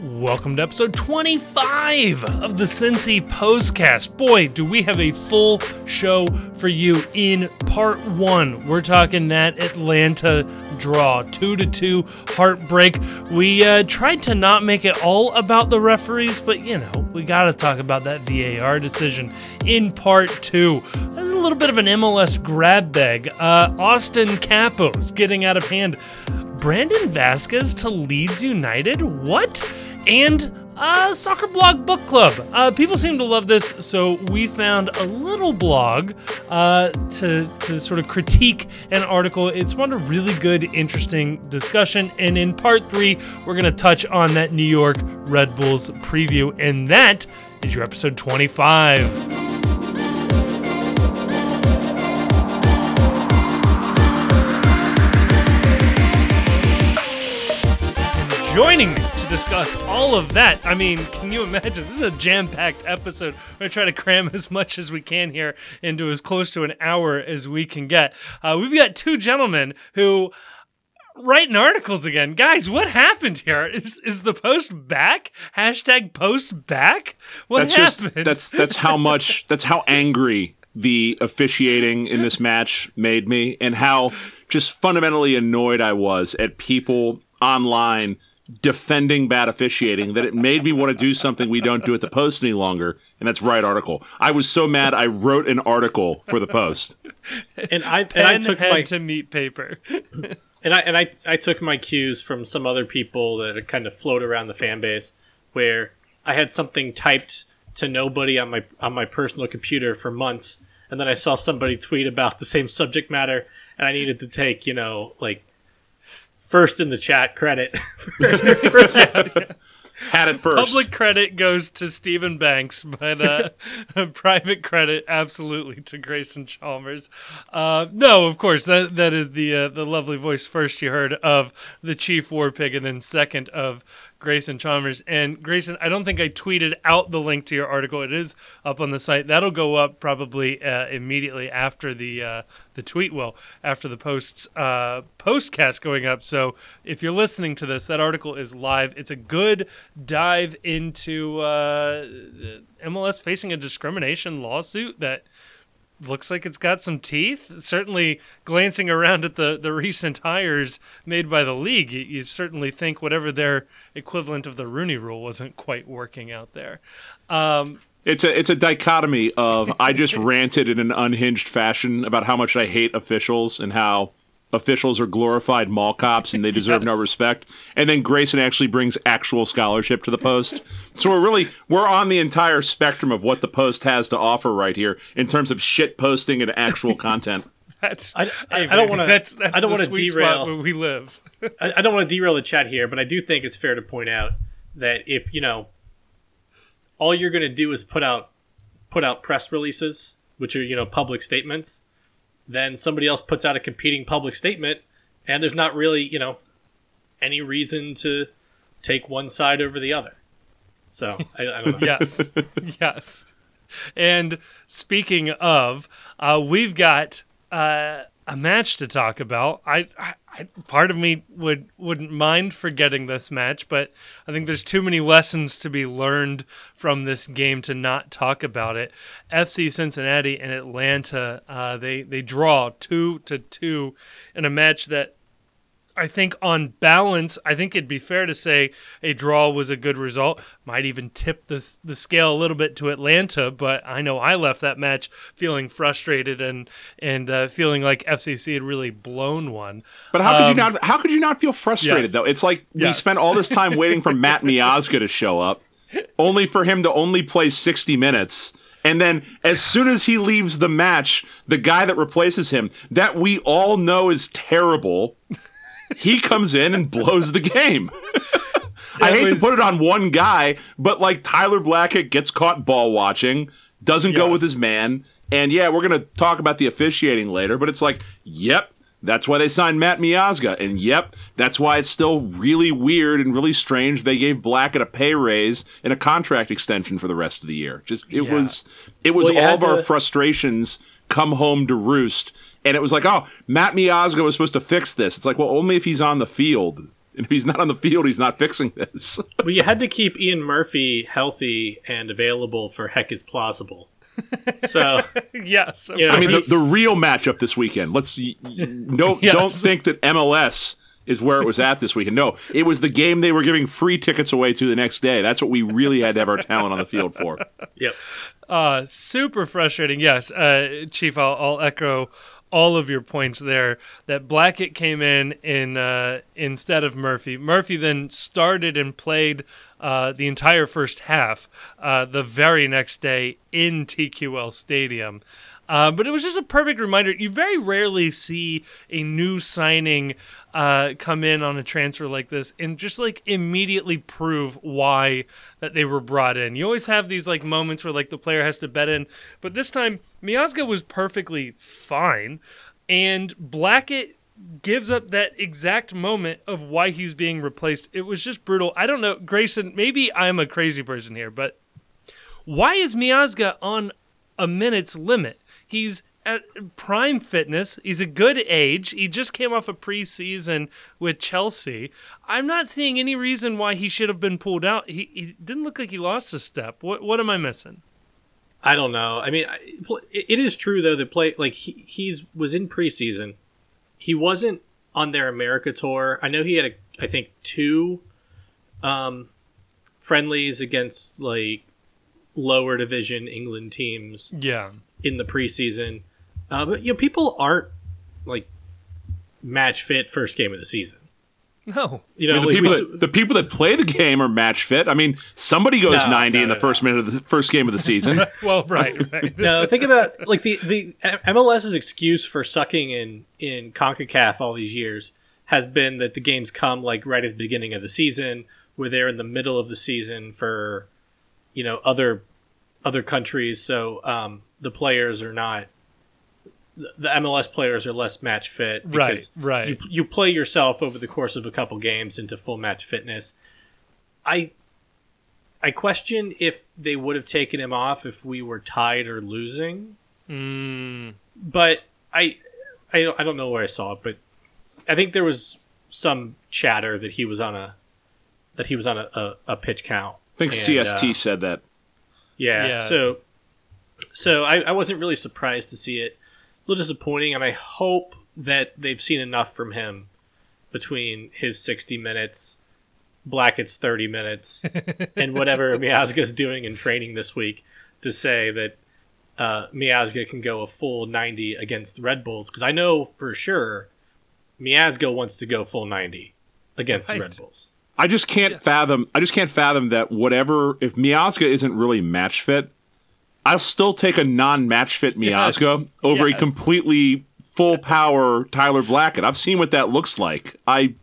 Welcome to episode 25 of the Cincy Postcast. Boy, do we have a full show for you in part one. We're talking that Atlanta draw, two to two heartbreak. We uh, tried to not make it all about the referees, but you know, we got to talk about that VAR decision in part two. A little bit of an MLS grab bag. Uh, Austin Capos getting out of hand. Brandon Vazquez to Leeds United? What? and uh, Soccer Blog Book Club. Uh, people seem to love this, so we found a little blog uh, to, to sort of critique an article. It's one a really good, interesting discussion. And in part three, we're going to touch on that New York Red Bulls preview. And that is your episode 25. Joining me to discuss all of that. I mean, can you imagine? This is a jam packed episode. We're going to try to cram as much as we can here into as close to an hour as we can get. Uh, we've got two gentlemen who writing articles again. Guys, what happened here? Is is the post back? Hashtag post back? What that's happened? Just, that's that's how much that's how angry the officiating in this match made me and how just fundamentally annoyed I was at people online defending bad officiating that it made me want to do something we don't do at the post any longer and that's write article. I was so mad i wrote an article for the post. And i and i took my to meet paper. And i and i i took my cues from some other people that kind of float around the fan base where i had something typed to nobody on my on my personal computer for months and then i saw somebody tweet about the same subject matter and i needed to take you know like first in the chat credit. Had it first. Public credit goes to Stephen Banks, but uh, private credit absolutely to Grayson Chalmers. Uh, no, of course that that is the uh, the lovely voice first you heard of the Chief War Pig, and then second of Grayson Chalmers. And Grayson, I don't think I tweeted out the link to your article. It is up on the site. That'll go up probably uh, immediately after the uh, the tweet will after the posts uh, postcast going up. So if you're listening to this, that article is live. It's a good dive into uh, MLS facing a discrimination lawsuit that looks like it's got some teeth. Certainly, glancing around at the, the recent hires made by the league, you, you, certainly think whatever their equivalent of the Rooney Rule wasn't quite working out there. Um, it's a it's a dichotomy of I just ranted in an unhinged fashion about how much I hate officials and how officials are glorified mall cops and they deserve yes. no respect. And then Grayson actually brings actual scholarship to the post. So we're really we're on the entire spectrum of what the post has to offer right here in terms of shit posting and actual content. that's I, I, I don't want to. That's, that's I don't want to derail where we live. I, I don't want to derail the chat here, but I do think it's fair to point out that if you know all you're going to do is put out put out press releases, which are you know public statements then somebody else puts out a competing public statement, and there's not really, you know, any reason to take one side over the other. So I, I don't know. yes, yes. And speaking of, uh, we've got uh, a match to talk about. I, I, I, part of me would wouldn't mind forgetting this match, but I think there's too many lessons to be learned from this game to not talk about it. FC Cincinnati and Atlanta, uh, they they draw two to two in a match that I think on balance, I think it'd be fair to say a draw was a good result. Might even tip the the scale a little bit to Atlanta, but I know I left that match feeling frustrated and and uh, feeling like FCC had really blown one. But how um, could you um, not? How could you not feel frustrated yes. though? It's like we yes. spent all this time waiting for Matt Miazga to show up, only for him to only play sixty minutes. And then as soon as he leaves the match, the guy that replaces him, that we all know is terrible, he comes in and blows the game. I hate was... to put it on one guy, but like Tyler Blackett gets caught ball watching, doesn't yes. go with his man, and yeah, we're gonna talk about the officiating later, but it's like, yep, that's why they signed Matt Miazga, and yep, that's why it's still really weird and really strange they gave Blackett a pay raise and a contract extension for the rest of the year. Just it yeah. was it was well, all of to... our frustrations come home to roost and it was like, oh, Matt Miazga was supposed to fix this. It's like, well, only if he's on the field. And if he's not on the field, he's not fixing this. well, you had to keep Ian Murphy healthy and available for heck is plausible. So yes, you know, I mean the, the, real matchup this weekend. Let's don't yes. don't think that MLS is where it was at this weekend. No, it was the game they were giving free tickets away to the next day. That's what we really had to have our talent on the field for. Yep. Uh, super frustrating. Yes, uh, Chief. I'll, I'll echo all of your points there. That Blackett came in in uh, instead of Murphy. Murphy then started and played uh, the entire first half uh, the very next day in TQL Stadium. Uh, but it was just a perfect reminder. You very rarely see a new signing uh, come in on a transfer like this and just like immediately prove why that they were brought in. You always have these like moments where like the player has to bet in, but this time Miazga was perfectly fine, and Blackett gives up that exact moment of why he's being replaced. It was just brutal. I don't know, Grayson. Maybe I'm a crazy person here, but why is Miazga on a minute's limit? He's at prime fitness. He's a good age. He just came off a preseason with Chelsea. I'm not seeing any reason why he should have been pulled out. He, he didn't look like he lost a step. What what am I missing? I don't know. I mean, it is true though that play like he he's was in preseason. He wasn't on their America tour. I know he had a I think two um friendlies against like lower division England teams. Yeah. In the preseason. Uh, but you know, people aren't like match fit first game of the season. No, you know I mean, the, people we, that, the people that play the game are match fit. I mean, somebody goes no, ninety no, in the no, first minute of the first game of the season. well, right, right. no, think about like the the MLS's excuse for sucking in in Concacaf all these years has been that the games come like right at the beginning of the season, where they're in the middle of the season for you know other other countries, so um, the players are not the MLS players are less match fit because right, right. You, you play yourself over the course of a couple games into full match fitness. I I question if they would have taken him off if we were tied or losing. Mm. But I, I I don't know where I saw it, but I think there was some chatter that he was on a that he was on a, a, a pitch count. I think and, CST uh, said that. Yeah, yeah. So so I, I wasn't really surprised to see it A little disappointing, and I hope that they've seen enough from him between his 60 minutes, Blackett's 30 minutes, and whatever Miazga's doing in training this week to say that uh, Miazga can go a full 90 against the Red Bulls. Because I know for sure Miazga wants to go full 90 against right. the Red Bulls. I just can't yes. fathom. I just can't fathom that whatever if Miazga isn't really match fit, I'll still take a non-match fit Miazga yes. over yes. a completely full power Tyler Blackett. I've seen what that looks like. I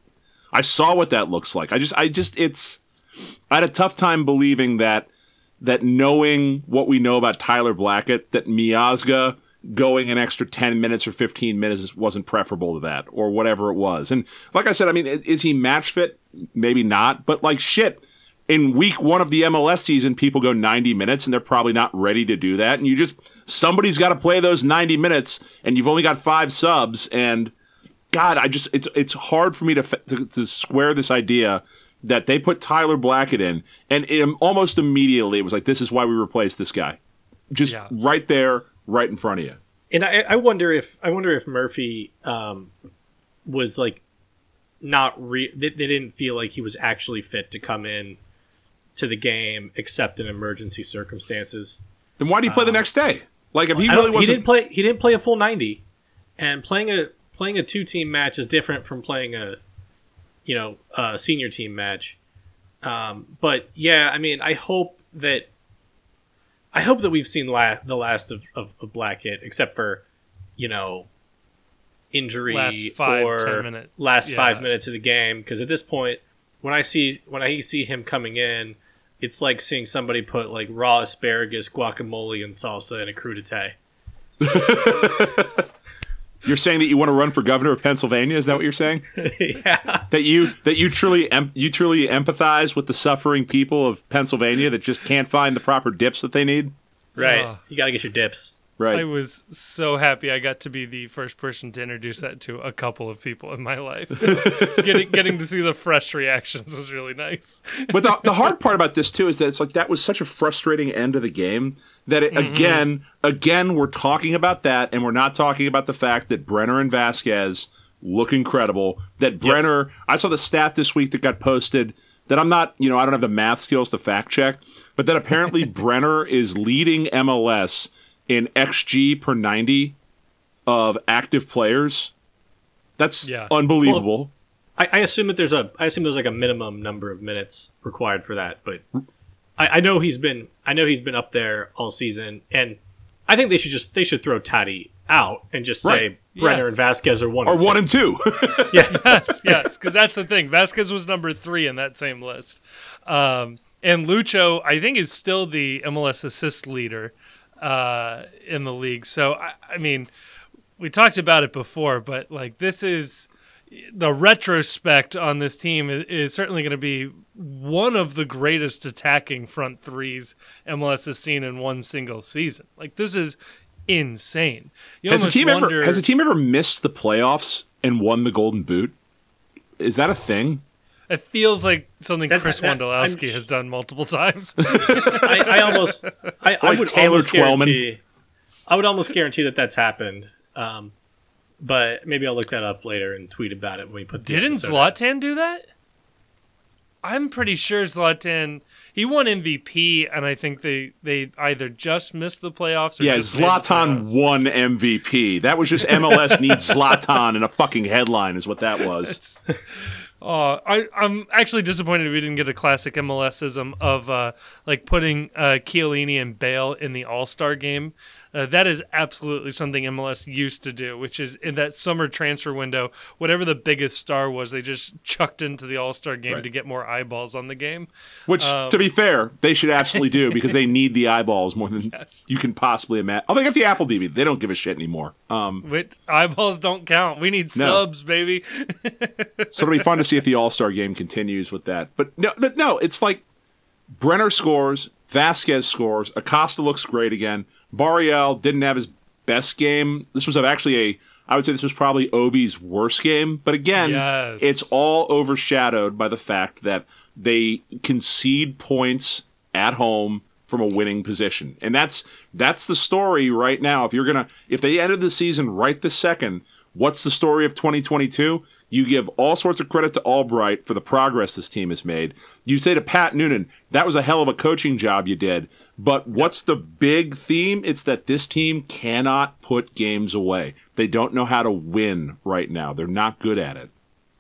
I saw what that looks like. I just I just it's I had a tough time believing that that knowing what we know about Tyler Blackett, that Miazga going an extra 10 minutes or 15 minutes wasn't preferable to that or whatever it was. And like I said, I mean, is he match fit? Maybe not, but like shit in week one of the MLS season, people go 90 minutes and they're probably not ready to do that. And you just, somebody's got to play those 90 minutes and you've only got five subs. And God, I just, it's, it's hard for me to, to, to square this idea that they put Tyler Blackett in and it, almost immediately it was like, this is why we replaced this guy. Just yeah. right there, right in front of you. And I, I wonder if, I wonder if Murphy, um, was like, not re, they, they didn't feel like he was actually fit to come in to the game except in emergency circumstances. Then why do you play um, the next day? Like if he really wasn't, he didn't play. He didn't play a full ninety, and playing a playing a two team match is different from playing a, you know, a senior team match. Um, but yeah, I mean, I hope that I hope that we've seen la- the last of, of, of Blackett, except for, you know, injury last five, or minutes. last yeah. five minutes of the game. Because at this point, when I see when I see him coming in, it's like seeing somebody put like raw asparagus, guacamole, and salsa in a crudité. you're saying that you want to run for governor of Pennsylvania? Is that what you're saying? yeah. That you that you truly em- you truly empathize with the suffering people of Pennsylvania that just can't find the proper dips that they need. Right. Ah. You got to get your dips. Right. I was so happy I got to be the first person to introduce that to a couple of people in my life. getting getting to see the fresh reactions was really nice. but the, the hard part about this too is that it's like that was such a frustrating end of the game that it, mm-hmm. again again we're talking about that and we're not talking about the fact that Brenner and Vazquez look incredible. That Brenner, yep. I saw the stat this week that got posted that I'm not, you know, I don't have the math skills to fact check, but that apparently Brenner is leading MLS in XG per 90 of active players. That's yeah. unbelievable. Well, I, I, assume that there's a I assume there's like a minimum number of minutes required for that, but I, I, know he's been I know he's been up there all season, and I think they should just they should throw Taty out and just right. say Brenner yes. and Vazquez are one or one and two. yeah, yes, yes, because that's the thing. Vazquez was number three in that same list, um, and Lucho I think is still the MLS assist leader uh, in the league. So I, I mean, we talked about it before, but like this is the retrospect on this team is, is certainly going to be one of the greatest attacking front threes MLS has seen in one single season. Like this is insane. You has a team wonder, ever has a team ever missed the playoffs and won the Golden Boot? Is that a thing? It feels like something That's, Chris that, Wondolowski has done multiple times. I, I, almost, I, like I would Taylor almost guarantee, I would almost guarantee that that's happened. Um, but maybe I'll look that up later and tweet about it when we put. Didn't Zlatan out. do that? I'm pretty sure Zlatan he won MVP, and I think they they either just missed the playoffs. or Yeah, Zlatan won MVP. That was just MLS needs Zlatan in a fucking headline, is what that was. Uh, I, I'm actually disappointed we didn't get a classic MLSism of uh, like putting uh, Chiellini and Bale in the All Star game uh, that is absolutely something MLS used to do, which is in that summer transfer window, whatever the biggest star was, they just chucked into the All Star game right. to get more eyeballs on the game. Which, um, to be fair, they should absolutely do because they need the eyeballs more than yes. you can possibly imagine. Oh, they got the Apple TV. They don't give a shit anymore. Um, Wait, eyeballs don't count. We need no. subs, baby. so it'll be fun to see if the All Star game continues with that. But no, no, it's like Brenner scores, Vazquez scores, Acosta looks great again. Barreal didn't have his best game. This was actually a, I would say this was probably Obi's worst game. But again, yes. it's all overshadowed by the fact that they concede points at home from a winning position. And that's that's the story right now. If you're gonna if they ended the season right this second, what's the story of 2022? You give all sorts of credit to Albright for the progress this team has made. You say to Pat Noonan, that was a hell of a coaching job you did. But what's the big theme? It's that this team cannot put games away. They don't know how to win right now. They're not good at it.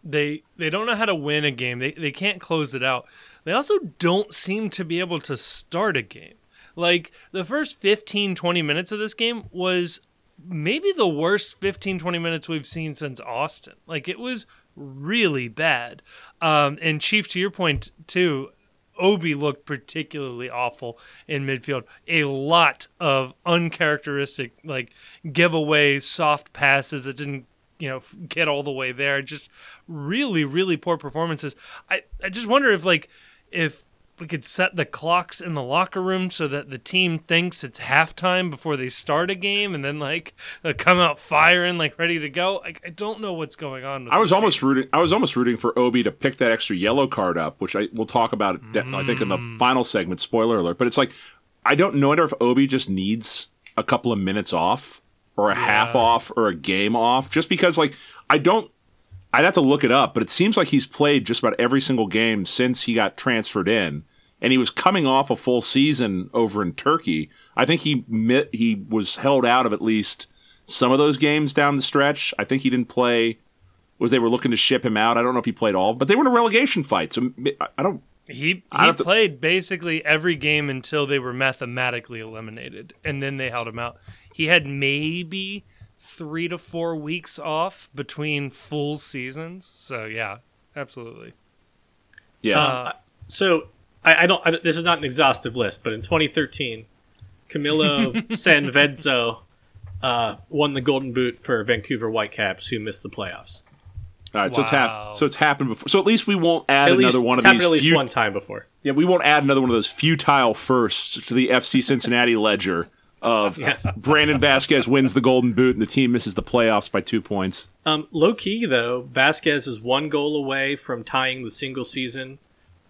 They they don't know how to win a game. They they can't close it out. They also don't seem to be able to start a game. Like the first 15 20 minutes of this game was maybe the worst 15 20 minutes we've seen since Austin. Like it was really bad. Um, and Chief, to your point too, Obi looked particularly awful in midfield. A lot of uncharacteristic, like giveaway soft passes that didn't, you know, get all the way there. Just really, really poor performances. I, I just wonder if, like, if we could set the clocks in the locker room so that the team thinks it's halftime before they start a game and then like come out firing like ready to go I, I don't know what's going on i was almost team. rooting i was almost rooting for obi to pick that extra yellow card up which i will talk about mm. i think in the mm. final segment spoiler alert but it's like i don't know if obi just needs a couple of minutes off or a yeah. half off or a game off just because like i don't I'd have to look it up, but it seems like he's played just about every single game since he got transferred in, and he was coming off a full season over in Turkey. I think he mit, he was held out of at least some of those games down the stretch. I think he didn't play. Was they were looking to ship him out? I don't know if he played all, but they were in a relegation fight, so I don't. He he played to, basically every game until they were mathematically eliminated, and then they held him out. He had maybe three to four weeks off between full seasons. So yeah, absolutely. Yeah. Uh, so I, I don't. I, this is not an exhaustive list, but in 2013, Camilo Sanvezzo uh, won the Golden Boot for Vancouver Whitecaps, who missed the playoffs. All right, wow. so it's happened. So it's happened before. So at least we won't add at another one of these. At least one time before. Yeah, we won't add another one of those futile firsts to the FC Cincinnati ledger of yeah. Brandon Vazquez wins the Golden Boot and the team misses the playoffs by two points. Um, low key though, Vazquez is one goal away from tying the single season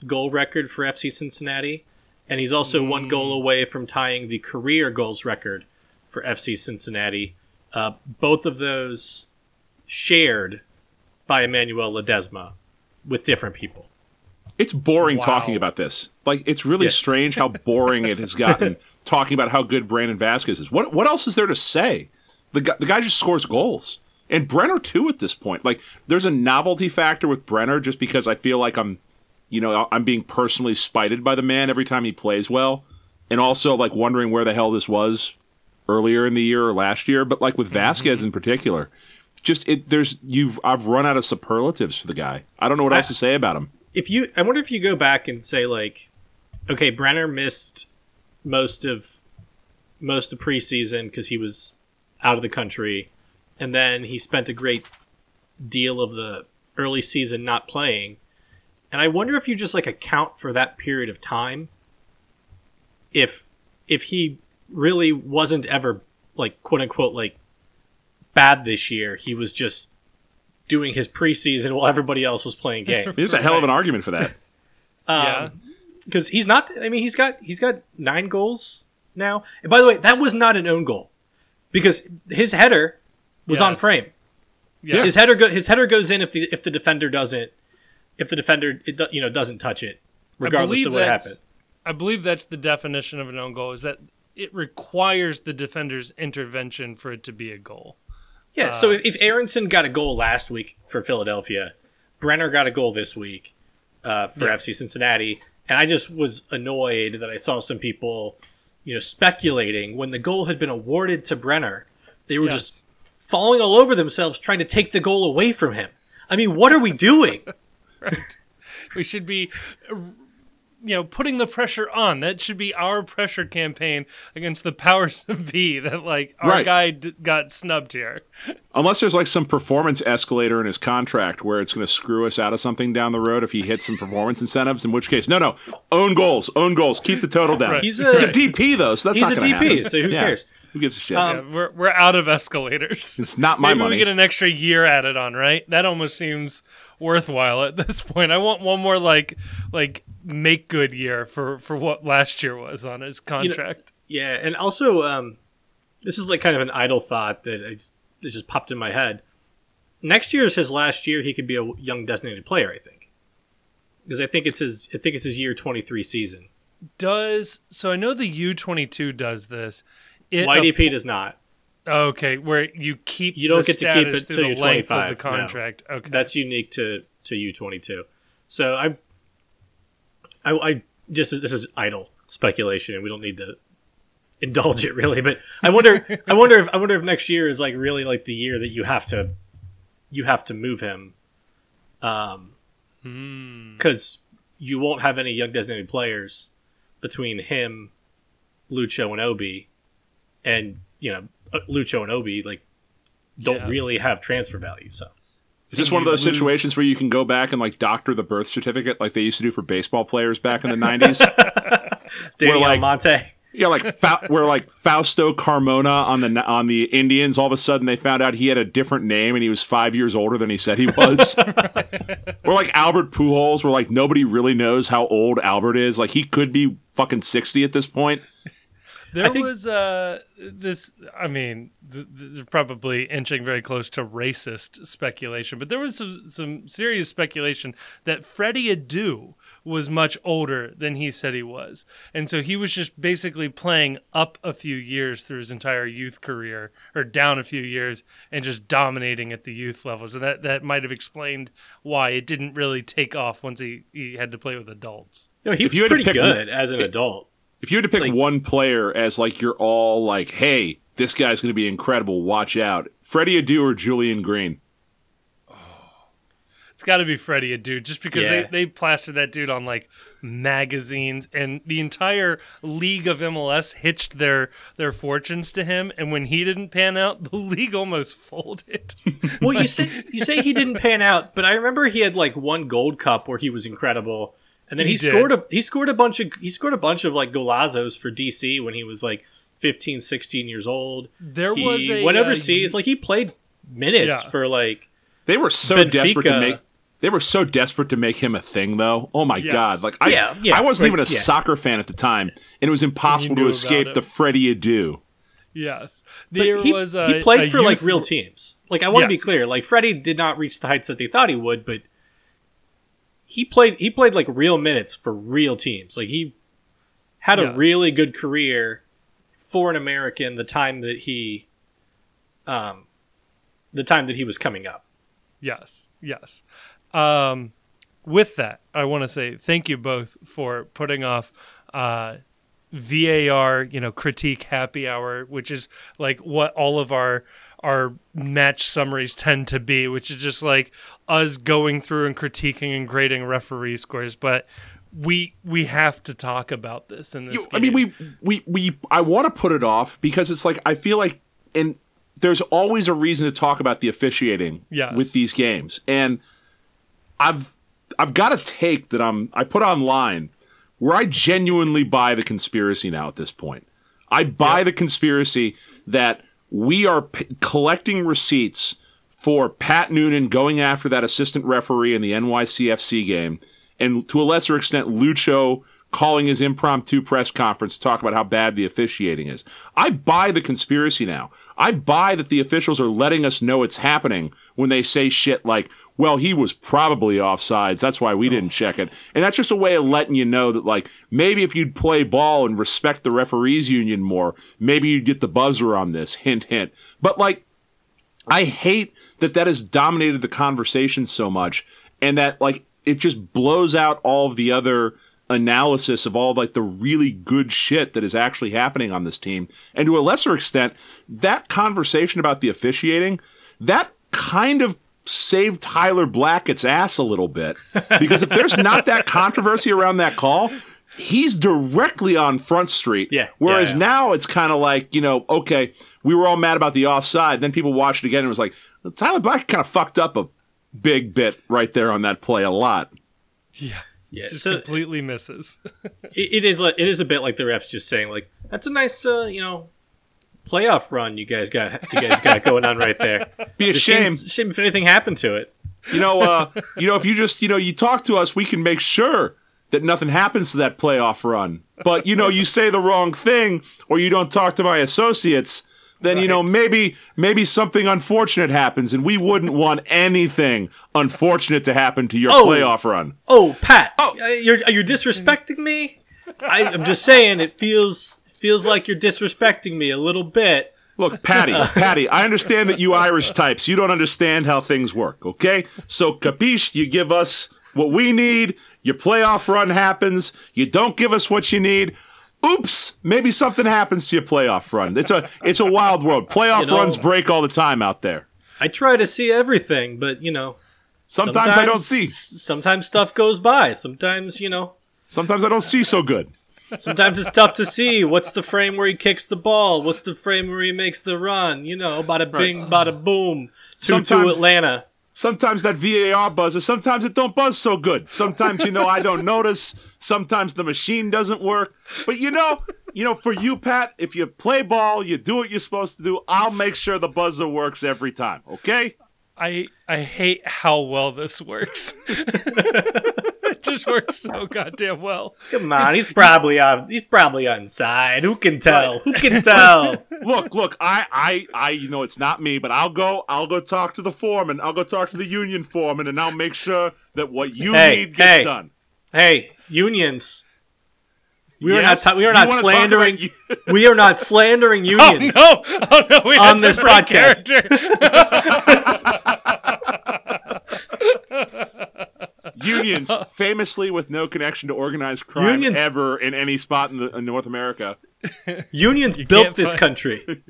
goal record for FC Cincinnati, and he's also mm. one goal away from tying the career goals record for FC Cincinnati. Uh, both of those shared by Emmanuel Ledesma with different people. It's boring wow. talking about this. Like it's really yeah. strange how boring it has gotten talking about how good Brandon Vazquez is. What what else is there to say? The guy, the guy just scores goals. And Brenner too at this point. Like there's a novelty factor with Brenner just because I feel like I'm you know, I'm being personally spited by the man every time he plays well. And also like wondering where the hell this was earlier in the year or last year, but like with Vazquez mm-hmm. in particular, just it there's you've I've run out of superlatives for the guy. I don't know what I, else to say about him if you, I wonder if you go back and say like, okay, Brenner missed most of most of preseason because he was out of the country, and then he spent a great deal of the early season not playing. And I wonder if you just like account for that period of time. If if he really wasn't ever like quote unquote like bad this year, he was just doing his preseason while everybody else was playing games. There's a hell of an argument for that. um, yeah, because he's not. I mean, he's got he's got nine goals now. And by the way, that was not an own goal because his header was yes. on frame. Yeah. His header go, his header goes in if the if the defender doesn't if the defender it, you know doesn't touch it regardless of what happened. I believe that's the definition of an own goal is that it requires the defender's intervention for it to be a goal. Yeah, so uh, if Aaronson got a goal last week for Philadelphia, Brenner got a goal this week uh, for yeah. FC Cincinnati, and I just was annoyed that I saw some people, you know, speculating when the goal had been awarded to Brenner. They were yes. just falling all over themselves trying to take the goal away from him. I mean, what are we doing? right. We should be you know putting the pressure on. That should be our pressure campaign against the powers of be that like our right. guy d- got snubbed here. Unless there's like some performance escalator in his contract where it's going to screw us out of something down the road if he hits some performance incentives. In which case, no, no, own goals, own goals, keep the total down. Right. He's, a, he's a DP though, so that's not. he's not a DP. Happen. So who yeah. cares? Who gives a shit? Um, yeah, we're we're out of escalators. It's not my Maybe money. we get an extra year added on, right? That almost seems worthwhile at this point. I want one more like like make good year for for what last year was on his contract. You know, yeah, and also um, this is like kind of an idle thought that I just, that just popped in my head. Next year is his last year. He could be a young designated player. I think because I think it's his I think it's his year twenty three season. Does so? I know the U twenty two does this. It YDP ap- does not. Okay, where you keep you don't get to keep it through the length of the contract. No. Okay, that's unique to to U twenty two. So I, I, I just this is idle speculation, and we don't need to indulge it really. But I wonder, I wonder if I wonder if next year is like really like the year that you have to, you have to move him, um, because hmm. you won't have any young designated players between him, Lucho, and Obi, and you know uh, Lucho and Obi like don't yeah. really have transfer value. So is this one of those lose. situations where you can go back and like doctor the birth certificate like they used to do for baseball players back in the nineties? Daniel like, Monte. Yeah, like Fa- where like Fausto Carmona on the on the Indians, all of a sudden they found out he had a different name and he was five years older than he said he was. or like Albert Pujols, where like nobody really knows how old Albert is. Like he could be fucking sixty at this point. There think, was uh, this. I mean, th- this is probably inching very close to racist speculation, but there was some, some serious speculation that Freddie Adu was much older than he said he was, and so he was just basically playing up a few years through his entire youth career, or down a few years, and just dominating at the youth levels, and that that might have explained why it didn't really take off once he he had to play with adults. No, he was pretty good as an adult. If you had to pick like, one player as like you're all like, hey, this guy's going to be incredible, watch out. Freddie Adu or Julian Green? Oh. It's got to be Freddie Adu, just because yeah. they, they plastered that dude on like magazines, and the entire league of MLS hitched their their fortunes to him. And when he didn't pan out, the league almost folded. well, you say you say he didn't pan out, but I remember he had like one Gold Cup where he was incredible, and then he, he scored a he scored a bunch of he scored a bunch of like golazos for DC when he was like 15, 16 years old. There he, was a whatever uh, sees like he played minutes Yeah. for like They were so Benfica. desperate to make. They were so desperate to make him a thing, though. Oh my Yes. god! Like I, Yeah, yeah, I wasn't right, even a yeah. soccer fan at the time, and it was impossible to escape the Freddie Adu. Yes, there he, was a, he played a for like real teams. Like I want to be clear, like Freddie did not reach the heights that they thought he would, but he played he played like real minutes for real teams. Like he had a really good career for an American the time that he um the time that he was coming up. Yes, yes. Um, with that, I want to say thank you both for putting off uh, VAR, you know, critique happy hour, which is like what all of our our match summaries tend to be, which is just like us going through and critiquing and grading referee scores. But we we have to talk about this in this. You- I mean, we we we. I want to put it off because it's like I feel like, and there's always a reason to talk about the officiating Yes. with these games, and I've I've got a take that I'm I put online where I genuinely buy the conspiracy now at this point. I buy the conspiracy that we are p- collecting receipts for Pat Noonan going after that assistant referee in the NYCFC game, and to a lesser extent, Lucho calling his impromptu press conference to talk about how bad the officiating is. I buy the conspiracy now. I buy that the officials are letting us know it's happening when they say shit like, well, he was probably offsides. That's why we didn't check it. And that's just a way of letting you know that, like, maybe if you'd play ball and respect the referees union more, maybe you'd get the buzzer on this. Hint, hint. But, like, I hate that that has dominated the conversation so much and that like it just blows out all of the other analysis of all like the really good shit that is actually happening on this team. And to a lesser extent, that conversation about the officiating, that kind of saved Tyler Blackett's ass a little bit. Because if there's not that controversy around that call, he's directly on Front Street. Yeah. Whereas Yeah, yeah. now it's kind of like, you know, okay, we were all mad about the offside. Then people watched it again and was like, Tyler Black kind of fucked up a big bit right there on that play a lot. yeah, Yeah, just so completely misses. it, it is. It is a bit like the refs just saying like that's a nice uh, you know playoff run you guys got you guys got going on right there. Be a shame. Shame, shame if anything happened to it. You know, uh, you know, if you just, you know, you talk to us, we can make sure that nothing happens to that playoff run. But you know, you say the wrong thing or you don't talk to my associates, then you know maybe maybe something unfortunate happens, and we wouldn't want anything unfortunate to happen to your Oh. playoff run. Oh, Pat, Oh. uh, you're you're you disrespecting me? I, I'm just saying it feels feels like you're disrespecting me a little bit. Look, Patty, Patty, I understand that you Irish types, you don't understand how things work, okay? So, capiche, you give us what we need, your playoff run happens, you don't give us what you need. Oops, maybe something happens to your playoff run. It's a it's a wild world. Playoff You know- runs break all the time out there. I try to see everything, but you know, Sometimes, I don't see. Sometimes stuff goes by. Sometimes you know. Sometimes I don't see so good. Sometimes it's tough to see what's the frame where he kicks the ball, what's the frame where he makes the run. You know, bada bing, bada boom, two two Sometimes- Atlanta. Sometimes that VAR buzzes, sometimes it don't buzz so good. Sometimes you know I don't notice, sometimes the machine doesn't work. But you know, you know for you Pat, if you play ball, you do what you're supposed to do, I'll make sure the buzzer works every time, okay? I I hate how well this works. it just works so goddamn well. Come on, he's probably on. He's probably onside. Who can tell? Who can tell? Look, look, I I I you know it's not me, but I'll go I'll go talk to the foreman. I'll go talk to the union foreman and I'll make sure that what you Hey, need gets hey. done. hey, unions. We are Yes? not. ta- we are not slandering. you- we are not slandering oh, unions. Oh unions. no! Oh no! We On have this different podcast. character. unions famously with no connection to organized crime Unions- ever in any spot in, the, in North America. Unions can't built this find- country.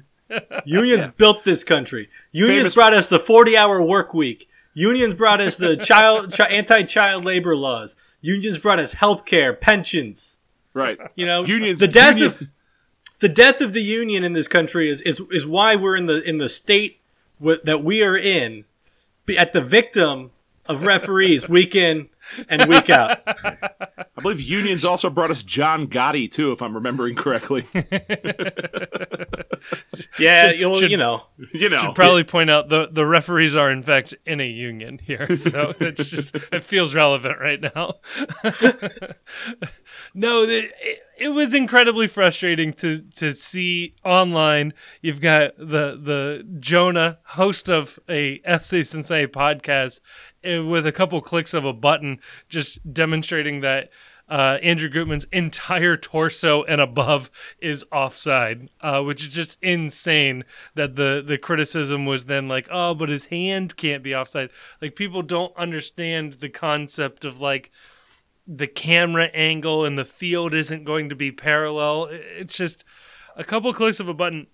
Unions built this country. Unions Famous- brought us the 40-hour work week. Unions brought us the child chi- anti-child labor laws. Unions brought us health care, pensions. Right. You know, Unions- The death union- of the death of the union in this country is is, is why we're in the in the state w- that we are in. At the victim of referees week in and week out. I believe unions also brought us John Gotti too, if I'm remembering correctly. yeah, should, you'll, should, you know, you know, should probably point out the the referees are in fact in a union here, so it's just it feels relevant right now. no, it, it was incredibly frustrating to to see online. You've got the the Jonah host of a FC Cincinnati podcast eh, with a couple clicks of a button, just demonstrating that uh, Andrew Gutman's entire torso and above is offside, uh, which is just insane. That the the criticism was then like, oh, but his hand can't be offside. Like people don't understand the concept of like the camera angle and the field isn't going to be parallel. It's just a couple clicks of a button.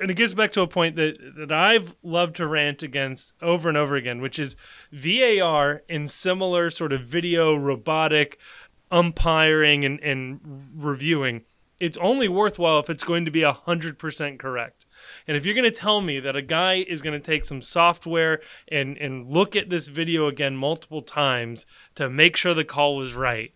And it gets back to a point that, that I've loved to rant against over and over again, which is VAR in similar sort of video robotic umpiring and, and reviewing. It's only worthwhile if it's going to be 100% correct. And if you're going to tell me that a guy is going to take some software and, and look at this video again multiple times to make sure the call was right,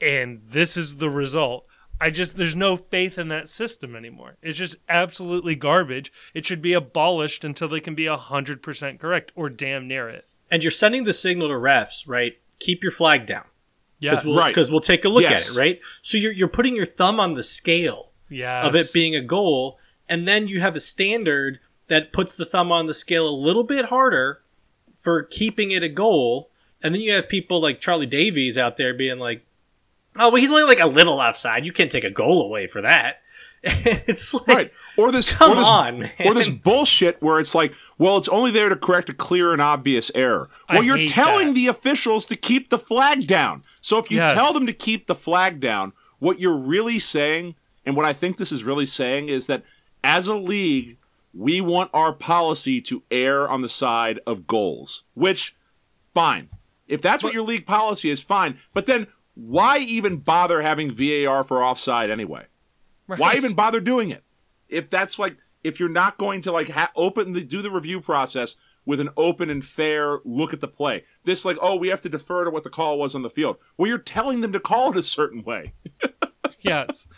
and this is the result, I just, there's no faith in that system anymore. It's just absolutely garbage. It should be abolished until they can be 100% correct or damn near it. And you're sending the signal to refs, right? Keep your flag down. Yeah, we'll, right. Because we'll take a look yes. at it, right? So you're, you're putting your thumb on the scale yes. of it being a goal, and then you have a standard that puts the thumb on the scale a little bit harder for keeping it a goal. And then you have people like Charlie Davies out there being like, "Oh, well, he's only like a little offside. You can't take a goal away for that." it's like, right. Or this, come or this, on, man. or this bullshit where it's like, well, it's only there to correct a clear and obvious error. Well, I you're telling that. the officials to keep the flag down. So if you yes. tell them to keep the flag down, what you're really saying, and what I think this is really saying, is that as a league, we want our policy to err on the side of goals, which, fine. If that's what your league policy is, fine. But then why even bother having VAR for offside anyway? Right. Why even bother doing it? If that's like, if you're not going to like ha- open the, do the review process with an open and fair look at the play. This like, oh, we have to defer to what the call was on the field. Well, you're telling them to call it a certain way. yes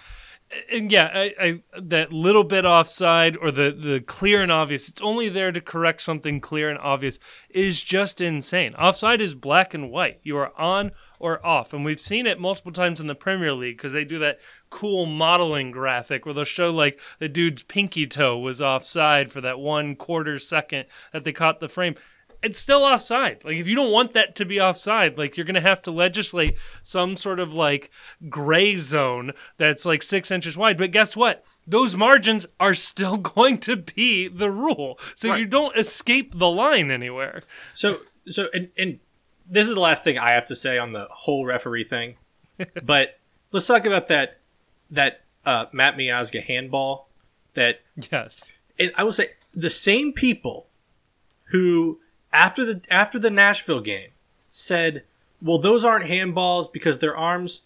and yeah, I, I, that little bit offside or the the clear and obvious. It's only there to correct something clear and obvious. Is just insane. Offside is black and white. You are on or off, and we've seen it multiple times in the Premier League because they do that cool modeling graphic where they'll show like the dude's pinky toe was offside for that one quarter second that they caught the frame it's still offside. Like if you don't want that to be offside, like you're gonna have to legislate some sort of like gray zone that's like six inches wide. But guess what? Those margins are still going to be the rule, so right. you don't escape the line anywhere. So, so and and this is the last thing I have to say on the whole referee thing. but let's talk about that that uh, Matt Miazga handball. That yes, and I will say the same people who after the after the Nashville game said, "Well, those aren't handballs because their arms,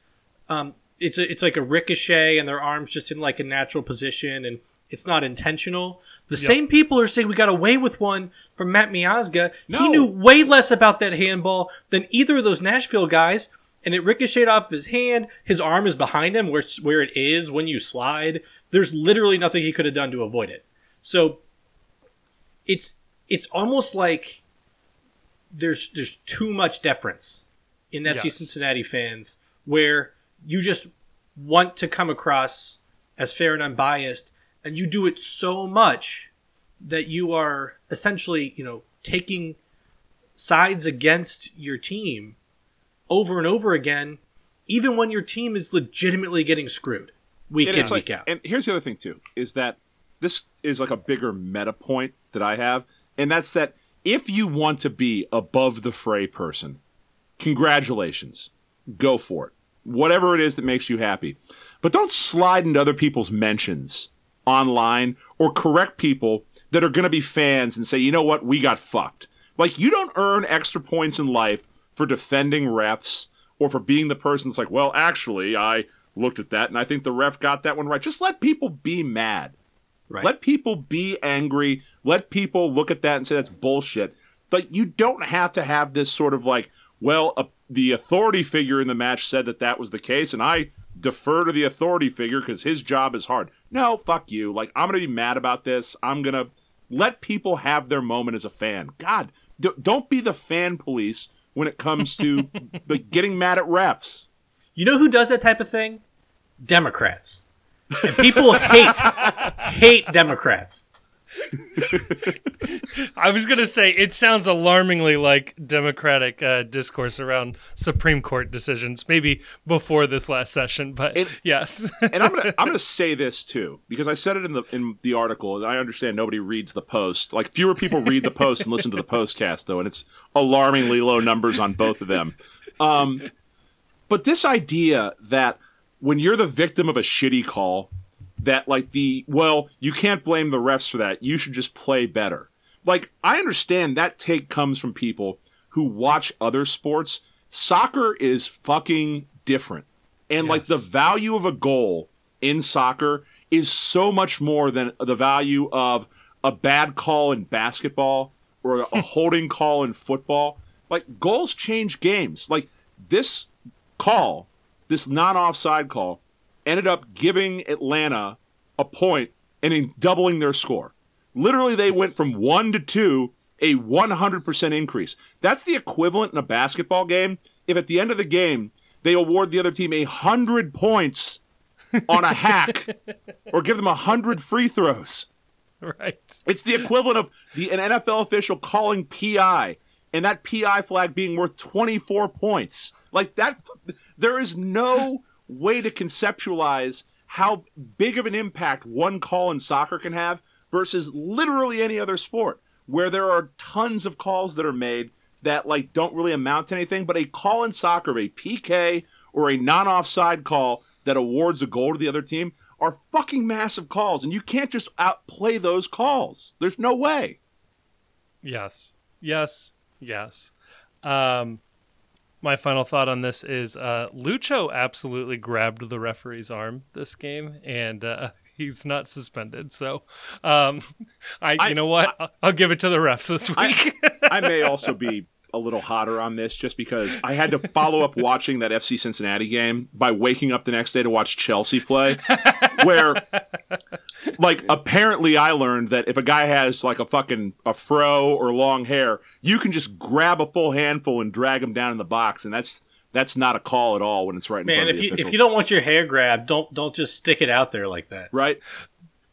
um, it's a, it's like a ricochet and their arms just in like a natural position and it's not intentional." The yep. same people are saying we got away with one from Matt Miazga. No. He knew way less about that handball than either of those Nashville guys. And it ricocheted off his hand. His arm is behind him, where where it is when you slide. There's literally nothing he could have done to avoid it. So, it's it's almost like there's there's too much deference in FC yes. Cincinnati fans where you just want to come across as fair and unbiased and you do it so much that you are essentially, you know, taking sides against your team over and over again even when your team is legitimately getting screwed week in week out. And here's the other thing too is that this is like a bigger meta point that I have and that's that if you want to be above the fray person, congratulations. Go for it. Whatever it is that makes you happy. But don't slide into other people's mentions online or correct people that are going to be fans and say, you know what, we got fucked. Like, you don't earn extra points in life for defending refs or for being the person that's like, well, actually, I looked at that and I think the ref got that one right. Just let people be mad. Right. Let people be angry. Let people look at that and say that's bullshit. But you don't have to have this sort of like well, uh, the authority figure in the match said that that was the case, and I defer to the authority figure because his job is hard. No, fuck you. Like, I'm going to be mad about this. I'm going to let people have their moment as a fan. God, d- don't be the fan police when it comes to the getting mad at refs. You know who does that type of thing? Democrats. And people hate hate Democrats. I was going to say it sounds alarmingly like Democratic uh, discourse around Supreme Court decisions, maybe before this last session, but it, yes. and I'm gonna I'm gonna say this too because I said it in the in the article, and I understand nobody reads the post. Like fewer people read the post and listen to the postcast though, and it's alarmingly low numbers on both of them. Um, but this idea that when you're the victim of a shitty call that like the well you can't blame the refs for that. You should just play better. Like i understand that take comes from people who watch other sports. Soccer is fucking different. And yes. like the value of a goal in soccer is so much more than the value of a bad call in basketball or a holding call in football. Like goals change games. Like this call this non-offside call ended up giving Atlanta a point and in doubling their score. Literally, they went from one to two, a 100% increase. That's the equivalent in a basketball game. If at the end of the game, they award the other team a hundred points on a hack or give them a hundred free throws. Right. It's the equivalent of the an NFL official calling PI and that PI flag being worth 24 points. Like that there is no way to conceptualize how big of an impact one call in soccer can have versus literally any other sport where there are tons of calls that are made that like don't really amount to anything but a call in soccer a pk or a non-offside call that awards a goal to the other team are fucking massive calls and you can't just outplay those calls. There's no way. Yes. Yes. Yes. Um my final thought on this is uh, Lucho absolutely grabbed the referee's arm this game, and uh, he's not suspended. So, um, I, I, you know what, I, will give it to the refs this week. I, I may also be a little hotter on this just because I had to follow up watching that FC Cincinnati game by waking up the next day to watch Chelsea play. where, like, apparently I learned that if a guy has like a fucking a fro or long hair, you can just grab a full handful and drag him down in the box, and that's that's not a call at all when it's right. Man, if you if you don't want your hair grabbed, don't don't just stick it out there like that. Right.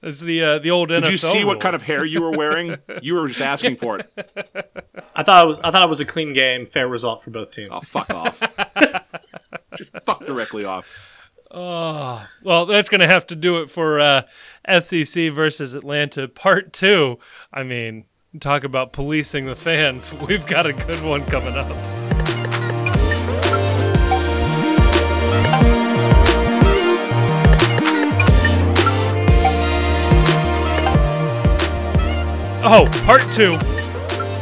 It's the uh, the old Did NFL. Did you see rule. what kind of hair you were wearing? you were just asking for it. I thought it was I thought it was a clean game, fair result for both teams. Oh fuck off! just fuck directly off. Oh well, that's going to have to do it for uh, FCC versus Atlanta Part Two. I mean, talk about policing the fans. We've got a good one coming up. Oh, part two.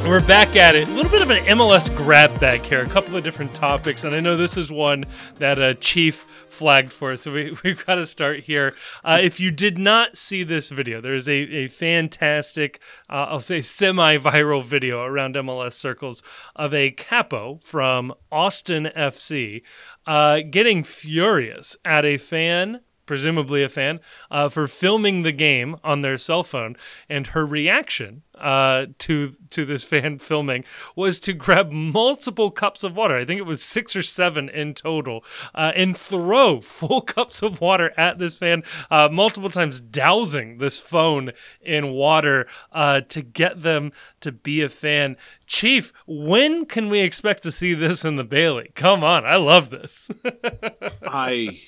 We're back at it. A little bit of an MLS grab bag here, a couple of different topics, and I know this is one that uh, Chief flagged for us, so we, we've got to start here. Uh, if you did not see this video, there is a, a fantastic, uh, I'll say semi viral video around MLS circles of a capo from Austin FC uh, getting furious at a fan presumably a fan, uh, for filming the game on their cell phone, and her reaction uh, to to this fan filming was to grab multiple cups of water. I think it was six or seven in total, uh, and throw full cups of water at this fan uh, multiple times, dousing this phone in water uh, to get them to be a fan. Chief, when can we expect to see this in the Bailey? Come on, I love this. I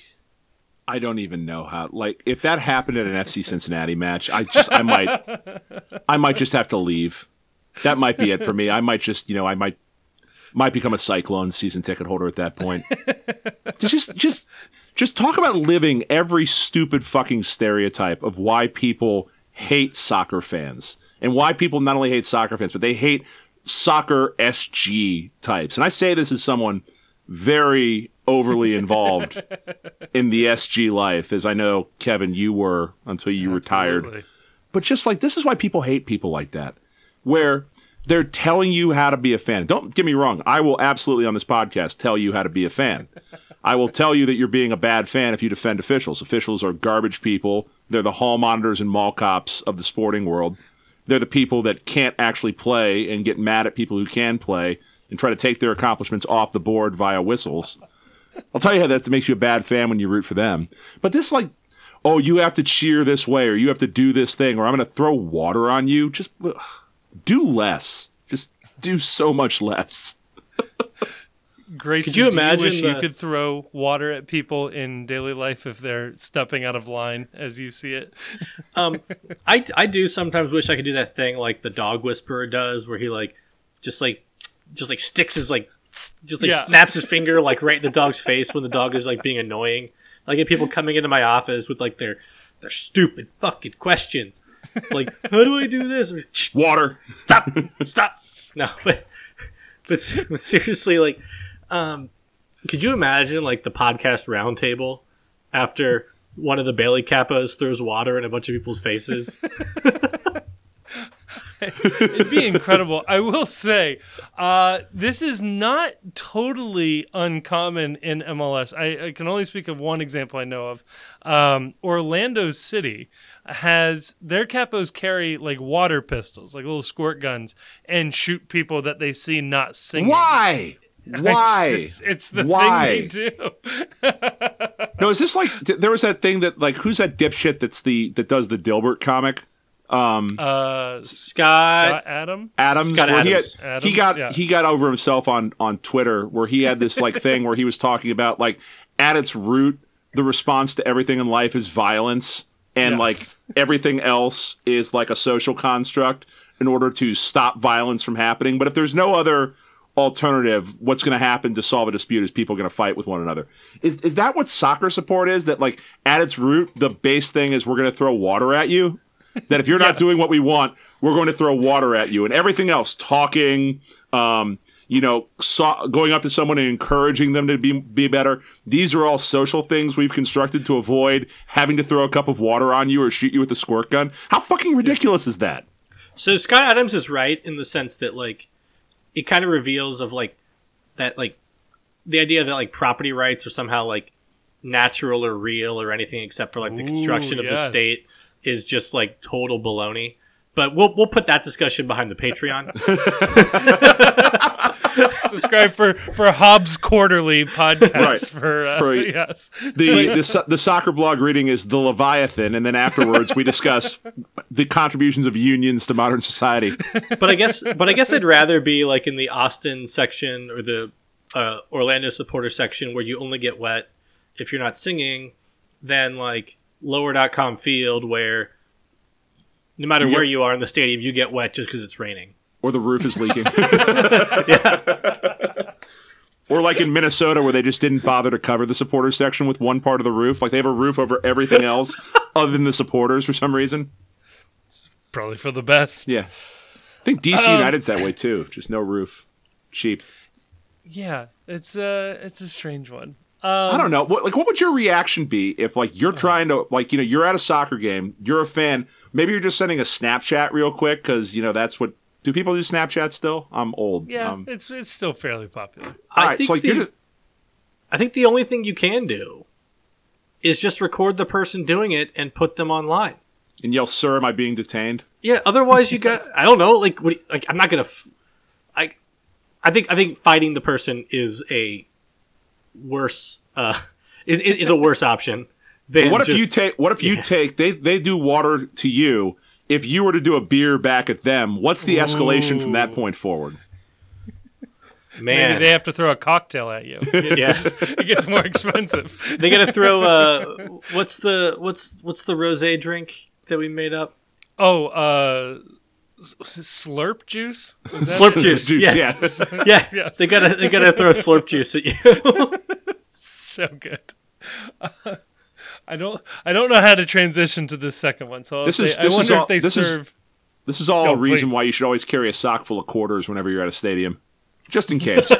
I don't even know how. Like, if that happened at an FC Cincinnati match, I just, I might, I might just have to leave. That might be it for me. I might just, you know, I might, might become a Cyclone season ticket holder at that point. just, just, just talk about living every stupid fucking stereotype of why people hate soccer fans and why people not only hate soccer fans, but they hate soccer SG types. And I say this as someone very overly involved in the SG life, as I know, Kevin, you were until you Absolutely. retired. But just like this is why people hate people like that, where they're telling you how to be a fan. Don't get me wrong. I will absolutely on this podcast tell you how to be a fan. I will tell you that you're being a bad fan if you defend officials. Officials are garbage people. They're the hall monitors and mall cops of the sporting world. They're the people that can't actually play and get mad at people who can play and try to take their accomplishments off the board via whistles. I'll tell you how that makes you a bad fan when you root for them. But this, like, oh, you have to cheer this way or you have to do this thing or I'm going to throw water on you. Just ugh, do less. Just do so much less. Grace, could you imagine you, the... you could throw water at people in daily life if they're stepping out of line as you see it? um, I I do sometimes wish I could do that thing like the dog whisperer does, where he like just like just like sticks his like just like yeah. snaps his finger like right in the dog's face when the dog is like being annoying. I get people coming into my office with like their their stupid fucking questions, like how do I do this? Water. Stop. Stop. No, but but, but seriously, like um, could you imagine like the podcast roundtable after one of the Bailey Capos throws water in a bunch of people's faces? It'd be incredible. I will say, uh, this is not totally uncommon in MLS. I, I, can only speak of one example I know of. Um, Orlando City has their capos carry like water pistols, like little squirt guns, and shoot people that they see not singing. Why? Why? It's, it's the Why? thing they do. no, is this like there was that thing that like who's that dipshit that's the that does the Dilbert comic? Um, uh, Scott, Scott Adam Adams. Scott Adams. He, had, Adams. he got yeah. he got over himself on on Twitter where he had this like thing where he was talking about like at its root the response to everything in life is violence and yes. like everything else is like a social construct in order to stop violence from happening. But if there's no other alternative, what's going to happen to solve a dispute is people going to fight with one another. Is is that what soccer support is? That like at its root, the base thing is we're going to throw water at you. That if you're yes. not doing what we want, we're going to throw water at you, and everything else, talking, um, you know, so, going up to someone and encouraging them to be be better. These are all social things we've constructed to avoid having to throw a cup of water on you or shoot you with a squirt gun. How fucking ridiculous is that? So Scott Adams is right in the sense that like it kind of reveals of like that like the idea that like property rights are somehow like natural or real or anything except for like the construction Ooh, of the state is just like total baloney. But we'll we'll put that discussion behind the Patreon. Subscribe for for Hobbes Quarterly podcast right. for, uh, for yes. The, the the soccer blog reading is the Leviathan, and then afterwards we discuss the contributions of unions to modern society. But I guess but I guess I'd rather be like in the Austin section or the uh, Orlando supporter section where you only get wet if you're not singing than like lower.com field where no matter yep. where you are in the stadium, you get wet just because it's raining. Or the roof is leaking. yeah. Or like in Minnesota, where they just didn't bother to cover the supporters section with one part of the roof. Like they have a roof over everything else other than the supporters for some reason. It's probably for the best. Yeah. I think DC um, United's that way too. Just no roof. Cheap. Yeah. It's uh it's a strange one. Um, I don't know. What, like, what would your reaction be if, like, you're trying to, like, you know, you're at a soccer game, you're a fan, maybe you're just sending a Snapchat real quick because you know that's what. Do people do Snapchat still? I'm old. Yeah, um, it's it's still fairly popular. All right, so like the, just, I think the only thing you can do is just record the person doing it and put them online. And yell, "Sir, am I being detained?" Yeah. Otherwise, you got. I don't know. Like, what, like I'm not gonna. F- I, I think I think fighting the person is a worse uh, is is a worse option. Than what if just, you take? What if you yeah. take? They they do water to you. If you were to do a beer back at them, what's the escalation Ooh. from that point forward? Man, Maybe they have to throw a cocktail at you. It, yeah, it gets more expensive. they got to throw. Uh, what's the what's what's the rosé drink that we made up? Oh, uh, slurp juice. Slurp juice. juice. Yes. Yeah. yeah. yes. They gotta they gotta throw slurp juice at you. so good. Uh, I don't I don't know how to transition to this second one. So this say, is, this I wonder if they this serve. Is, this is all no, a reason please. why you should always carry a sock full of quarters whenever you're at a stadium. just in case.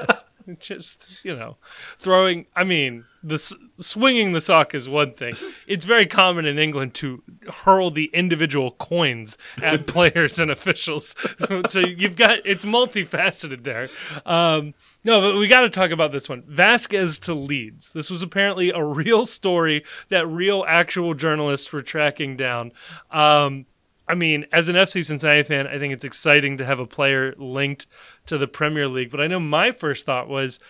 just you know, throwing. I mean, the swinging the sock is one thing. It's very common in England to hurl the individual coins at players and officials. So, so, you've got it's multifaceted there. Um, no, but we got to talk about this one. Vazquez to Leeds. This was apparently a real story that real actual journalists were tracking down. Um, I mean, as an FC Cincinnati fan, I think it's exciting to have a player linked to the Premier League. But I know my first thought was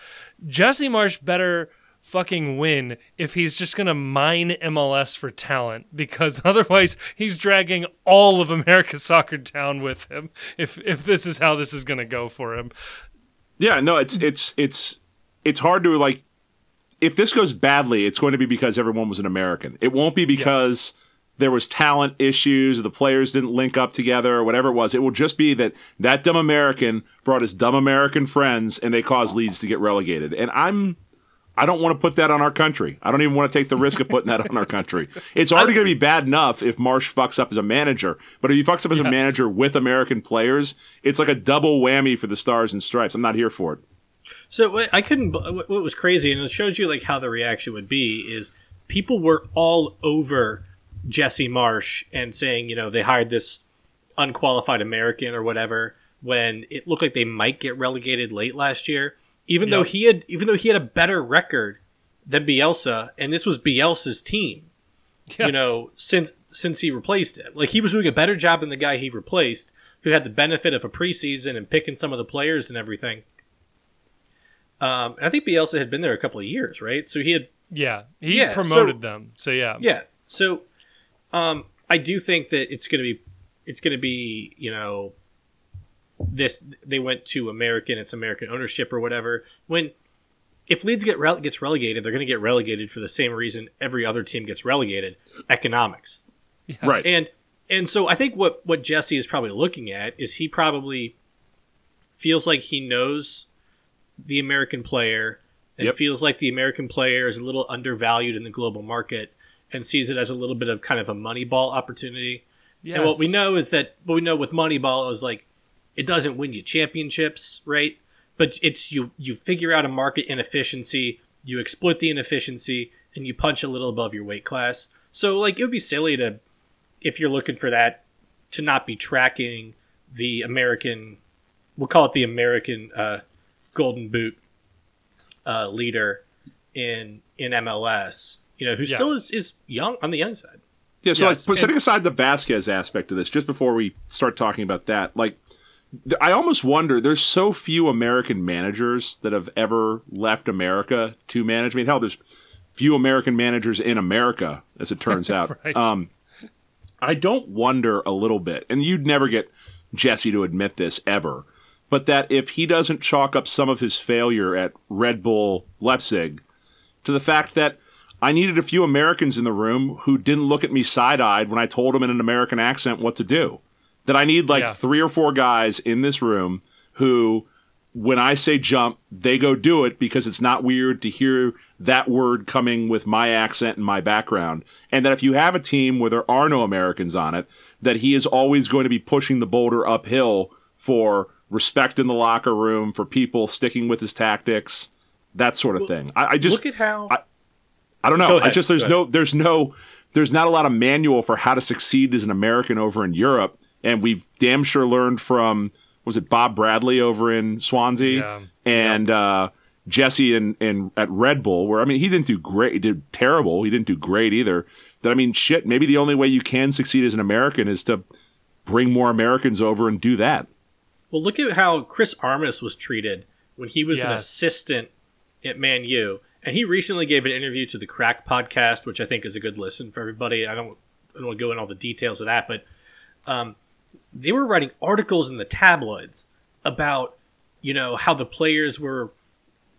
Jesse Marsch better fucking win if he's just going to mine MLS for talent because otherwise he's dragging all of America's soccer down with him if if this is how this is going to go for him. Yeah, no, it's it's it's it's hard to like if this goes badly, it's going to be because everyone was an American. It won't be because yes there was talent issues, or the players didn't link up together, or whatever it was. It will just be that that dumb American brought his dumb American friends, and they caused Leeds to get relegated. And I'm, I don't want to put that on our country. I don't even want to take the risk of putting that on our country. It's already going to be bad enough if Marsch fucks up as a manager, but if he fucks up as yes. a manager with American players, it's like a double whammy for the Stars and Stripes. I'm not here for it. So I couldn't. What was crazy, and it shows you like how the reaction would be is people were all over Jesse Marsch and saying, you know, they hired this unqualified American or whatever when it looked like they might get relegated late last year. Even yep. though he had even though he had a better record than Bielsa, and this was Bielsa's team. Yes. You know, since since he replaced him. Like he was doing a better job than the guy he replaced, who had the benefit of a preseason and picking some of the players and everything. Um, and I think Bielsa had been there a couple of years, right? So he had yeah he yeah, promoted so, them. So yeah yeah. So um, I do think that it's going to be it's going to be you know this they went to American it's American ownership or whatever when if Leeds get rele- gets relegated they're going to get relegated for the same reason every other team gets relegated economics yes. right and and so I think what what Jesse is probably looking at is he probably feels like he knows the American player and yep. feels like the American player is a little undervalued in the global market and sees it as a little bit of kind of a Moneyball opportunity. Yes. And what we know is that what we know with Moneyball is like it doesn't win you championships, right? But it's you you figure out a market inefficiency, you exploit the inefficiency, and you punch a little above your weight class. So like it would be silly to if you're looking for that to not be tracking the American we'll call it the American uh, Golden Boot uh, leader in in MLS you know, who yes. still is, is young on the young side. Yeah, so yes. like setting aside the Vazquez aspect of this, just before we start talking about that, like I almost wonder there's so few American managers that have ever left America to manage. I mean, hell, there's few American managers in America, as it turns out. right. um, I don't wonder a little bit, and you'd never get Jesse to admit this ever, but that if he doesn't chalk up some of his failure at Red Bull Leipzig to the fact that I needed a few Americans in the room who didn't look at me side eyed when I told them in an American accent what to do. That I need like yeah. three or four guys in this room who, when I say jump, they go do it because it's not weird to hear that word coming with my accent and my background. And that if you have a team where there are no Americans on it, that he is always going to be pushing the boulder uphill for respect in the locker room, for people sticking with his tactics, that sort of well, thing. I, I, just look at how. I, I don't know. It's just there's no there's no there's not a lot of manual for how to succeed as an American over in Europe, and we've damn sure learned from was it Bob Bradley over in Swansea yeah. and yeah. Uh, Jesse in, in at Red Bull, where I mean he didn't do great, he did terrible, he didn't do great either. That I mean, shit, maybe the only way you can succeed as an American is to bring more Americans over and do that. Well, look at how Chris Armas was treated when he was yes. an assistant at Man U and he recently gave an interview to the Crack podcast, which I think is a good listen for everybody. I don't, I don't want to go in all the details of that, but um, they were writing articles in the tabloids about, you know, how the players were,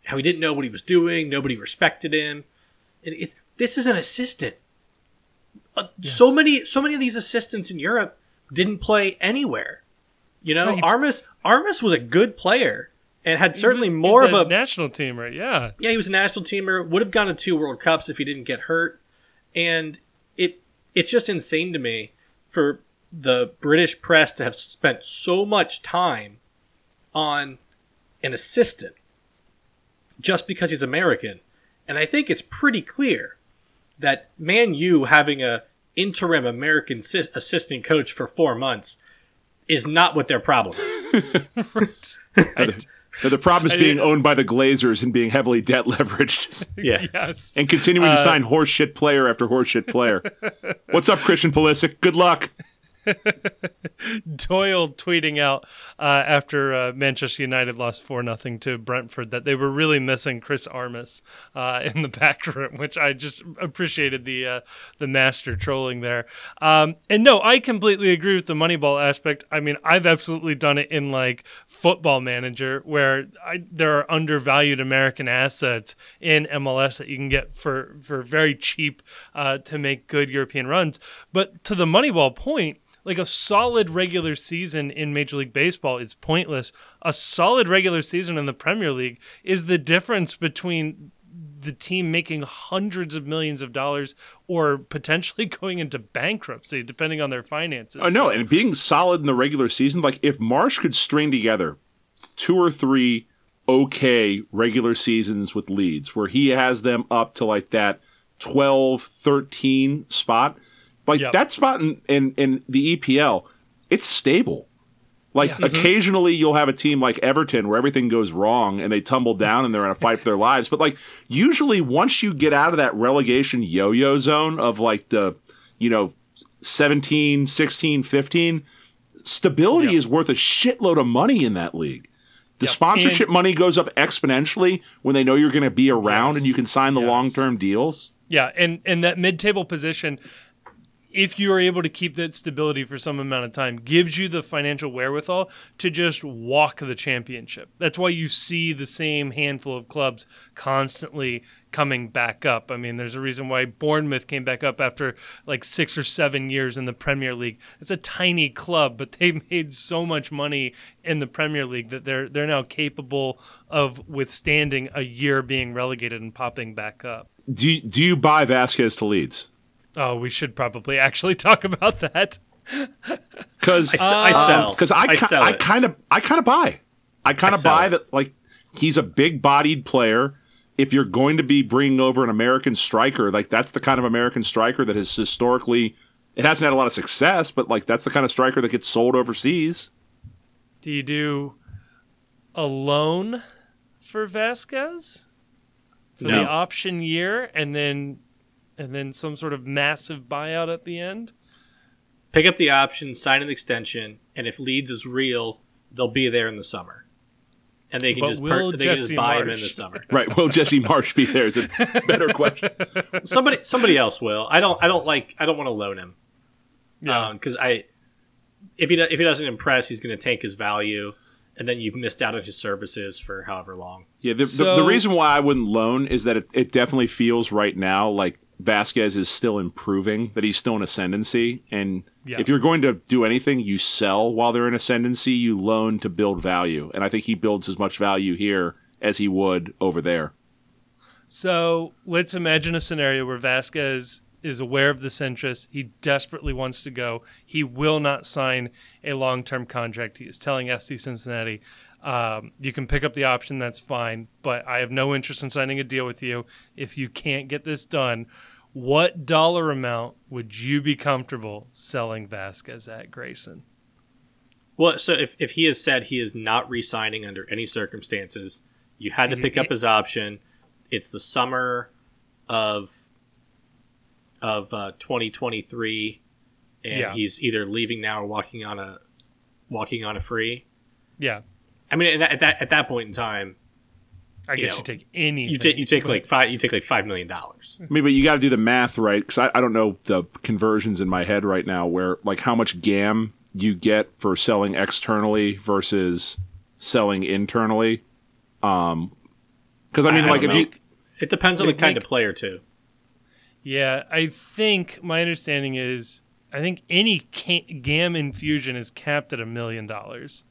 how he didn't know what he was doing, nobody respected him, and it, this is an assistant. Uh, yes. So many, so many of these assistants in Europe didn't play anywhere. You know, right. Armas Armas was a good player and had certainly was, more of a, a, national teamer. Yeah, yeah, he was a national teamer. Would have gone to two World Cups if he didn't get hurt. And it it's just insane to me for the British press to have spent so much time on an assistant just because he's American. And I think it's pretty clear that Man U having a interim American assistant coach for four months is not what their problem is. right. the problem is being owned by the Glazers and being heavily debt leveraged. yeah. Yes. And continuing uh, to sign horseshit player after horseshit player. What's up, Christian Pulisic? Good luck. Doyle tweeting out uh, after uh, Manchester United lost four nothing to Brentford that they were really missing Chris Armas uh, in the back room, which I just appreciated the uh, the master trolling there. Um, and no, I completely agree with the Moneyball aspect. I mean, I've absolutely done it in like Football Manager, where I, there are undervalued American assets in MLS that you can get for for very cheap uh, to make good European runs. But to the Moneyball point like a solid regular season in Major League Baseball is pointless. A solid regular season in the Premier League is the difference between the team making hundreds of millions of dollars or potentially going into bankruptcy depending on their finances. I know, so. and being solid in the regular season, like if Marsch could string together two or three okay regular seasons with Leeds where he has them up to like that 12 13 spot like yep. that spot in, in, in the EPL, it's stable. Like yes. Mm-hmm. occasionally you'll have a team like Everton where everything goes wrong and they tumble down and they're in a fight for their lives. But like usually once you get out of that relegation yo-yo zone of like the, you know, 17, 16, 15, stability yep. is worth a shitload of money in that league. The yep. sponsorship and, money goes up exponentially when they know you're going to be around yes. and you can sign the yes. long-term deals. Yeah, and and that mid-table position if you are able to keep that stability for some amount of time, gives you the financial wherewithal to just walk the championship. That's why you see the same handful of clubs constantly coming back up. I mean, there's a reason why Bournemouth came back up after like six or seven years in the Premier League. It's a tiny club, but they made so much money in the Premier League that they're they're now capable of withstanding a year being relegated and popping back up. Do do you buy Vazquez to Leeds? Oh, we should probably actually talk about that. Because uh, I, I, sell. Because I, I, kind of I kind of buy. I kind of buy it. that like he's a big bodied player. If you're going to be bringing over an American striker, like that's the kind of American striker that has historically it hasn't had a lot of success, but like that's the kind of striker that gets sold overseas. Do you do a loan for Vazquez for no. the option year and then and then some sort of massive buyout at the end. Pick up the option, sign an extension, and if Leeds is real, they'll be there in the summer. And they can but just per- they can just buy Marsch. him in the summer. right. Will Jesse Marsch be there is a better question. somebody somebody else will. I don't I don't like I don't want to loan him. Yeah. Because um, I if he if he doesn't impress, he's going to tank his value and then you've missed out on his services for however long. Yeah, the, so, the, the, reason why I wouldn't loan is that it, it definitely feels right now like Vazquez is still improving, that he's still in ascendancy. And yeah. if you're going to do anything, you sell while they're in ascendancy, you loan to build value. And I think he builds as much value here as he would over there. So let's imagine a scenario where Vazquez is aware of this interest. He desperately wants to go. He will not sign a long term contract. He is telling FC Cincinnati, um, you can pick up the option, that's fine, but I have no interest in signing a deal with you if you can't get this done. What dollar amount would you be comfortable selling Vazquez at Grayson? Well, so if, if he has said he is not re signing under any circumstances, you had to pick up his option. It's the summer of of uh, 2023 and yeah. he's either leaving now or walking on a walking on a free. Yeah. I mean, at that, at that, at that point in time, I guess you, know, you take any. You take you take like five. You take like five million dollars. I mean, but you got to do the math right because I, I don't know the conversions in my head right now. Where like how much GAM you get for selling externally versus selling internally. Um, because I mean, I, like if know. you, it depends on the kind of player too. Yeah, I think my understanding is I think any GAM infusion is capped at a million dollars.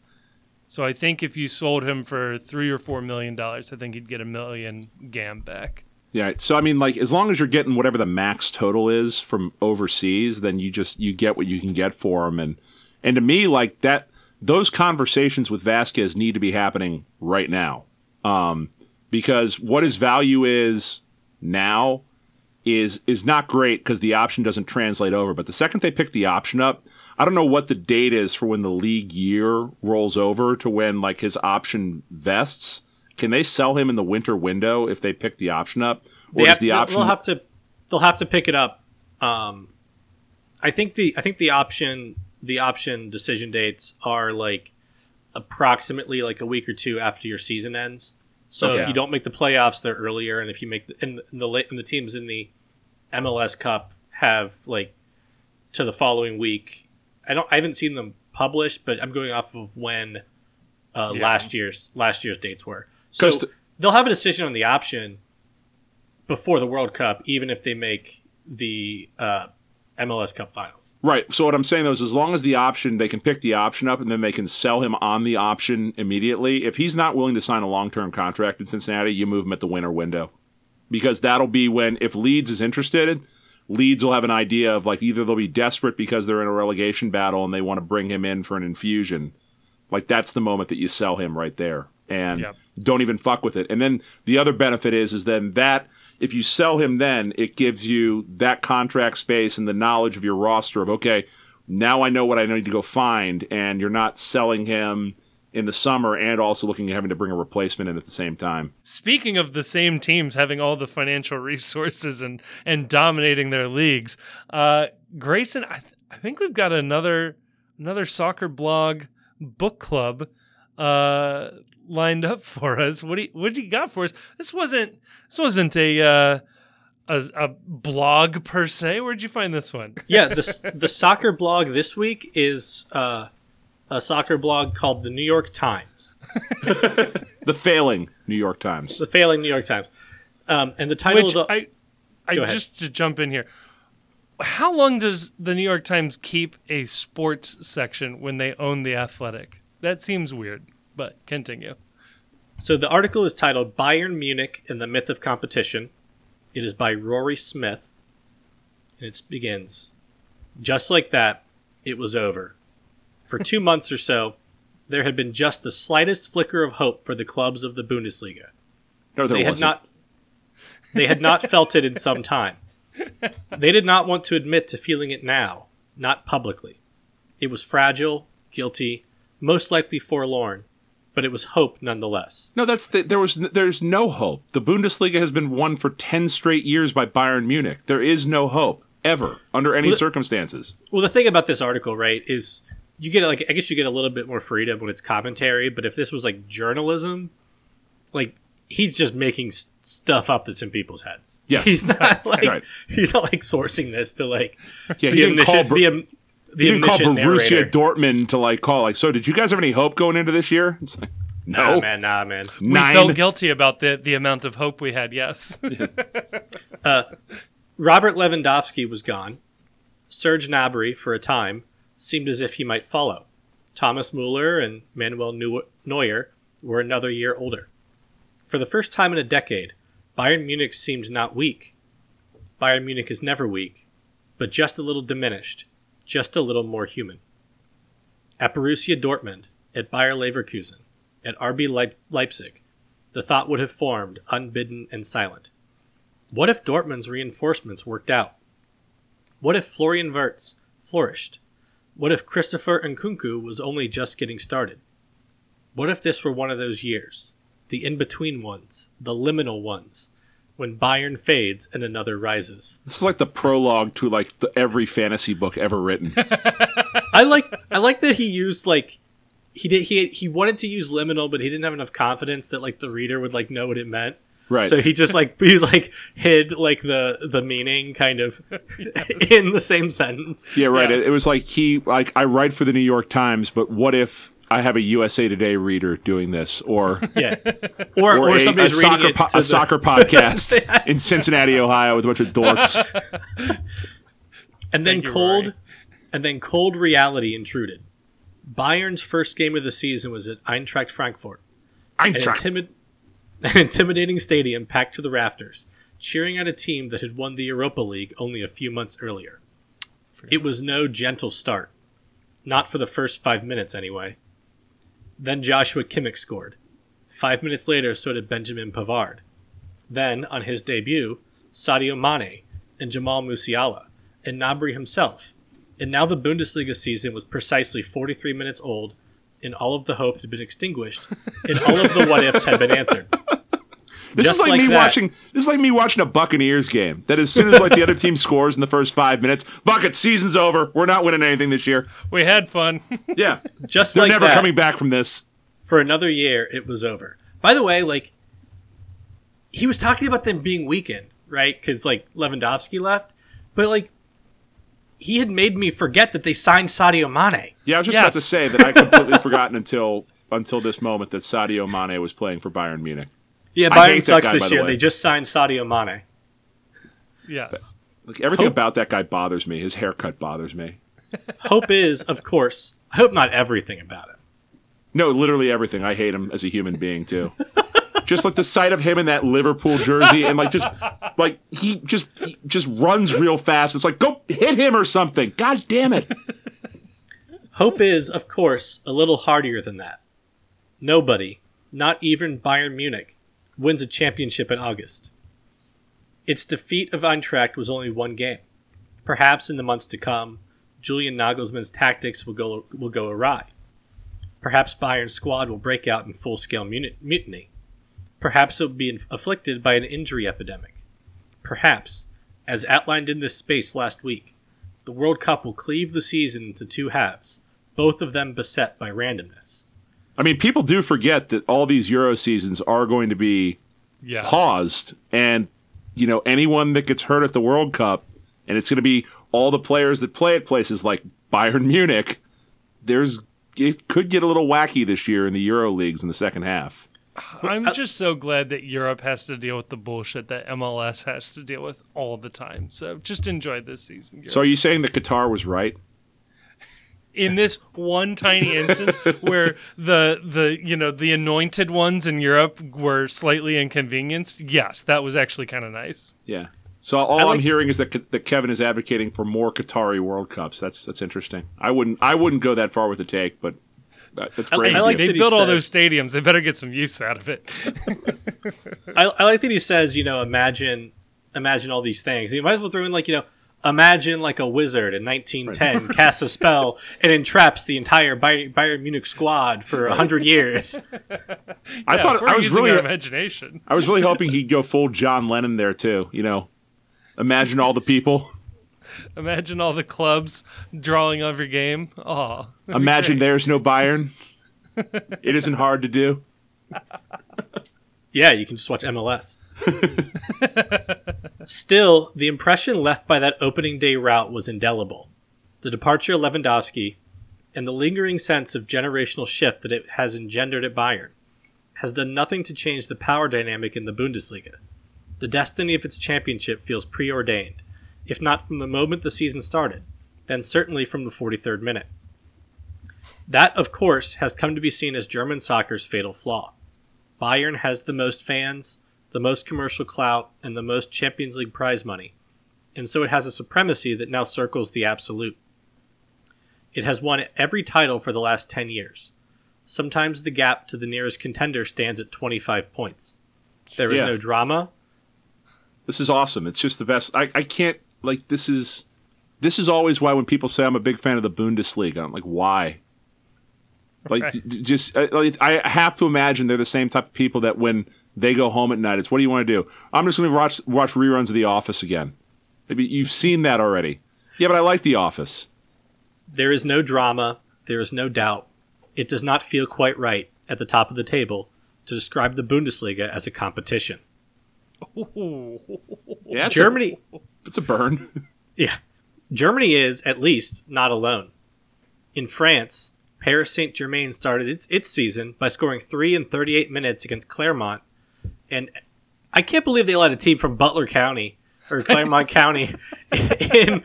So I think if you sold him for three or four million dollars, I think you'd get a million GAM back. Yeah. So I mean, like as long as you're getting whatever the max total is from overseas, then you just you get what you can get for him, and and to me, like that those conversations with Vazquez need to be happening right now. Um, because what his value is now is is not great because the option doesn't translate over. But the second they pick the option up, I don't know what the date is for when the league year rolls over to when like his option vests. Can they sell him in the winter window if they pick the option up, or they have, the option? They'll have to they'll have to pick it up. Um, I think the I think the option the option decision dates are like approximately like a week or two after your season ends. So okay. if you don't make the playoffs, they're earlier, and if you make the and the and the teams in the MLS Cup have like to the following week. I don't. I haven't seen them published, but I'm going off of when uh, yeah. last year's last year's dates were. So they'll have a decision on the option before the World Cup, even if they make the uh, MLS Cup Finals. Right. So what I'm saying though is, as long as the option, they can pick the option up and then they can sell him on the option immediately. If he's not willing to sign a long term contract in Cincinnati, you move him at the winter window, because that'll be when if Leeds is interested. Leeds will have an idea of like either they'll be desperate because they're in a relegation battle and they want to bring him in for an infusion. Like that's the moment that you sell him right there and yep. don't even fuck with it. And then the other benefit is is then that if you sell him then, it gives you that contract space and the knowledge of your roster of, okay, now I know what I need to go find, and you're not selling him in the summer and also looking at having to bring a replacement in at the same time. Speaking of the same teams having all the financial resources and and dominating their leagues, uh, Grayson, I, th- I think we've got another another soccer blog book club uh, lined up for us. What do you, what do you got for us? This wasn't this wasn't a uh, a, a blog per se. Where'd you find this one? yeah, the the soccer blog this week is uh, a soccer blog called the New York Times. the failing New York Times. The failing New York Times. Um, and the title Which of the I, I just to jump in here. How long does the New York Times keep a sports section when they own the Athletic? That seems weird, but continue. So the article is titled Bayern Munich and the Myth of Competition. It is by Rory Smith. And it begins Just like that, it was over. For two months or so, there had been just the slightest flicker of hope for the clubs of the Bundesliga. No, there they wasn't. had not they had not felt it in some time. They did not want to admit to feeling it now, not publicly. It was fragile, guilty, most likely forlorn, but it was hope nonetheless. No, that's the, there was there's no hope. The Bundesliga has been won for 10 straight years by Bayern Munich. There is no hope ever under any well, circumstances. Well, the thing about this article, right, is you get like I guess you get a little bit more freedom when it's commentary, but if this was like journalism, like he's just making stuff up that's in people's heads. Yes. He's not like right. he's not like sourcing this to like yeah, the, omniscient, the, the you didn't call Borussia Dortmund to like call like. So did you guys have any hope going into this year? It's like no, nah, man, nah, man. We felt guilty about the the amount of hope we had. Yes. uh, Robert Lewandowski was gone. Serge Gnabry, for a time, seemed as if he might follow. Thomas Muller and Manuel Neuer were another year older. For the first time in a decade, Bayern Munich seemed not weak. Bayern Munich is never weak, but just a little diminished just a little more human. At Borussia Dortmund, at Bayer Leverkusen, at RB Leipzig, the thought would have formed, unbidden and silent. What if Dortmund's reinforcements worked out? What if Florian Wirtz flourished? What if Christopher Nkunku was only just getting started? What if this were one of those years? The in between ones, the liminal ones, when Bayern fades and another rises. This is like the prologue to like the, every fantasy book ever written. I like I like that he used like he did he he wanted to use liminal, but he didn't have enough confidence that like the reader would like know what it meant. Right. So he just like he's like hid like the the meaning kind of yes. in the same sentence. Yeah, right. Yes. It, it was like he like I write for the New York Times, but what if I have a USA Today reader doing this, or yeah, or or, or a, somebody's a reading soccer po- a the... soccer podcast yes. in Cincinnati, Ohio, with a bunch of dorks. and then you, cold, Rory. and then cold reality intruded. Bayern's first game of the season was at Eintracht Frankfurt, Eintracht. An, intimid- an intimidating stadium packed to the rafters, cheering at a team that had won the Europa League only a few months earlier. It was no gentle start, not for the first five minutes anyway. Then Joshua Kimmich scored. Five minutes later, so did Benjamin Pavard. Then, on his debut, Sadio Mane and Jamal Musiala, and Gnabry himself. And now the Bundesliga season was precisely 43 minutes old, and all of the hope had been extinguished, and all of the what ifs had been answered. This Just is like, like me that. watching. This is like me watching a Buccaneers game. That as soon as like the other team scores in the first five minutes, bucket season's over. We're not winning anything this year. We had fun. yeah, just they're like never that. coming back from this. For another year, it was over. By the way, like he was talking about them being weakened, right? Because like Lewandowski left, but like he had made me forget that they signed Sadio Mane. Yeah, I was just yes. about to say that I completely forgotten until until this moment that Sadio Mane was playing for Bayern Munich. Yeah, Bayern sucks guy, this year. The they just signed Sadio Mane. Yes. Like everything hope, about that guy bothers me. His haircut bothers me. hope is, of course, I hope not everything about him. No, literally everything. I hate him as a human being too. just like the sight of him in that Liverpool jersey and like just like he just he just runs real fast. It's like go hit him or something. God damn it. Hope is, of course, a little hardier than that. Nobody, not even Bayern Munich, wins a championship in August. Its defeat of Eintracht was only one game. Perhaps in the months to come, Julian Nagelsmann's tactics will go, will go awry. Perhaps Bayern's squad will break out in full scale mutiny. Perhaps it will be afflicted by an injury epidemic. Perhaps, as outlined in this space last week, the World Cup will cleave the season into two halves, both of them beset by randomness. I mean, people do forget that all these Euro seasons are going to be yes. paused, and you know anyone that gets hurt at the World Cup, and it's going to be all the players that play at places like Bayern Munich. There's it could get a little wacky this year in the Euro leagues in the second half. I'm uh, just so glad that Europe has to deal with the bullshit that MLS has to deal with all the time. So just enjoy this season. Europe. So are you saying that Qatar was right? in this one tiny instance where the the you know the anointed ones in Europe were slightly inconvenienced, yes, that was actually kind of nice. Yeah. So all like, I'm hearing is that that Kevin is advocating for more Qatari World Cups. That's that's interesting. I wouldn't I wouldn't go that far with the take, but that's great. I, I like they built all those stadiums. They better get some use out of it. I, I like that he says, you know, imagine imagine all these things. You might as well throw in like you know imagine like a wizard in 1910 right. casts a spell and entraps the entire Bayern, Bayern Munich squad for a hundred years. I yeah, thought I was really imagination. I was really hoping he'd go full John Lennon there too. You know, imagine all the people. Imagine all the clubs drawing every game. Oh, imagine there's no Bayern. it isn't hard to do. Yeah, you can just watch MLS. Still, the impression left by that opening day rout was indelible. The departure of Lewandowski and the lingering sense of generational shift that it has engendered at Bayern has done nothing to change the power dynamic in the Bundesliga. The destiny of its championship feels preordained, if not from the moment the season started, then certainly from the 43rd minute. That, of course, has come to be seen as German soccer's fatal flaw. Bayern has the most fans, the most commercial clout, and the most Champions League prize money, and so it has a supremacy that now circles the absolute. It has won every title for the last 10 years. Sometimes the gap to the nearest contender stands at 25 points. There is yes. no drama. This is awesome. It's just the best. I, I can't, like, this is. This is always why when people say I'm a big fan of the Bundesliga, I'm like, why? Like, right. just I, I have to imagine they're the same type of people that when they go home at night. It's what do you want to do? I'm just going to watch watch reruns of The Office again. Maybe you've seen that already. Yeah, but I like The Office. There is no drama. There is no doubt. It does not feel quite right at the top of the table to describe the Bundesliga as a competition. Ooh. Yeah, Germany. A, it's a burn. yeah. Germany is, at least, not alone. In France, Paris Saint Germain started its, its season by scoring 3 in 38 minutes against Clermont and I can't believe they let a team from Butler County or Clermont County in.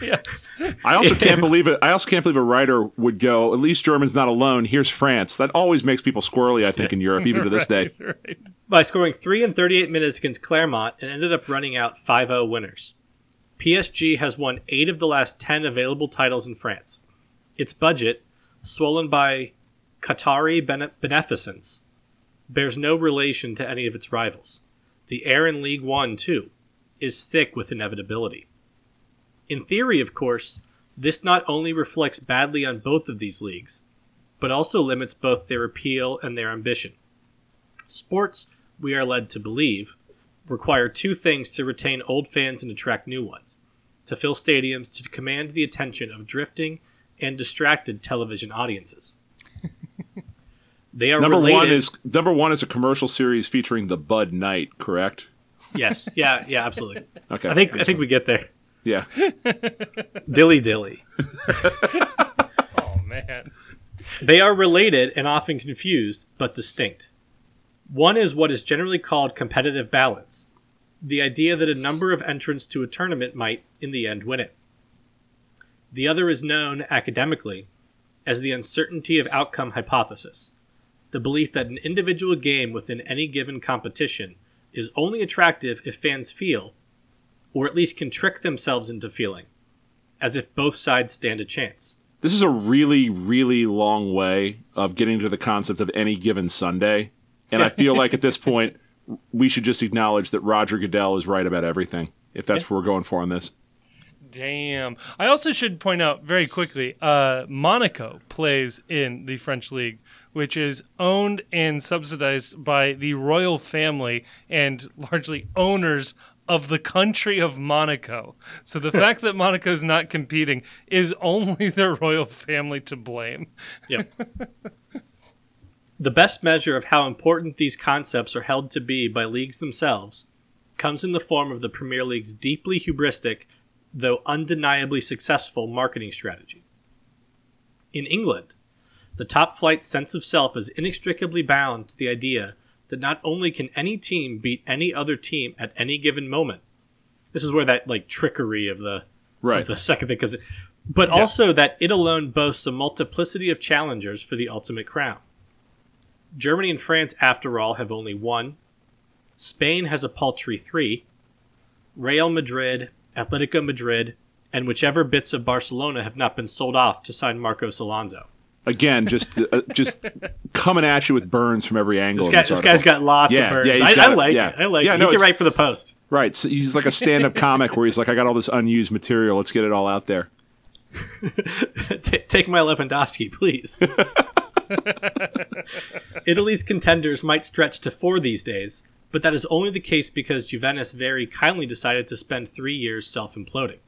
Yes. I also can't believe it. I also can't believe a writer would go. At least German's not alone. Here's France. That always makes people squirrely. I think in Europe, even to this day. Right. By scoring three and 38 minutes against Clermont and ended up running out 5-0 winners. PSG has won eight of the last ten available titles in France. Its budget, swollen by Qatari beneficence bears no relation to any of its rivals. The air in League One, too, is thick with inevitability. In theory, of course, this not only reflects badly on both of these leagues, but also limits both their appeal and their ambition. Sports, we are led to believe, require two things to retain old fans and attract new ones to fill stadiums, to command the attention of drifting and distracted television audiences. they are number related. one is number one is a commercial series featuring the Bud Knight, correct? Yes, yeah, yeah, absolutely. okay, I think I think we get there. Yeah, dilly dilly. oh man, they are related and often confused, but distinct. One is what is generally called competitive balance, the idea that a number of entrants to a tournament might, in the end, win it. The other is known academically as the uncertainty of outcome hypothesis, the belief that an individual game within any given competition is only attractive if fans feel, or at least can trick themselves into feeling, as if both sides stand a chance. This is a really, really long way of getting to the concept of any given Sunday and I feel like at this point, we should just acknowledge that Roger Goodell is right about everything, if that's yeah. what we're going for on this. Damn. I also should point out very quickly uh, Monaco plays in the French League, which is owned and subsidized by the royal family and largely owners of the country of Monaco. So the fact that Monaco is not competing is only the royal family to blame. Yep. The best measure of how important these concepts are held to be by leagues themselves comes in the form of the Premier League's deeply hubristic, though undeniably successful, marketing strategy. In England, the top flight sense of self is inextricably bound to the idea that not only can any team beat any other team at any given moment, this is where that like trickery of the right. of the second thing comes in, but yes. also that it alone boasts a multiplicity of challengers for the ultimate crown. Germany and France, after all, have only one. Spain has a paltry three. Real Madrid, Atletico Madrid, and whichever bits of Barcelona have not been sold off to sign Marcos Alonso. Again, just uh, just coming at you with burns from every angle. This, guy, this guy's got lots yeah, of burns. Yeah, I, got, I, like yeah. it. I like yeah, it. No, he can write for the Post. Right. So he's like a stand-up comic where he's like, I got all this unused material. Let's get it all out there. T- take my Lewandowski, please. Italy's contenders might stretch to four these days, but that is only the case because Juventus very kindly decided to spend three years self imploding.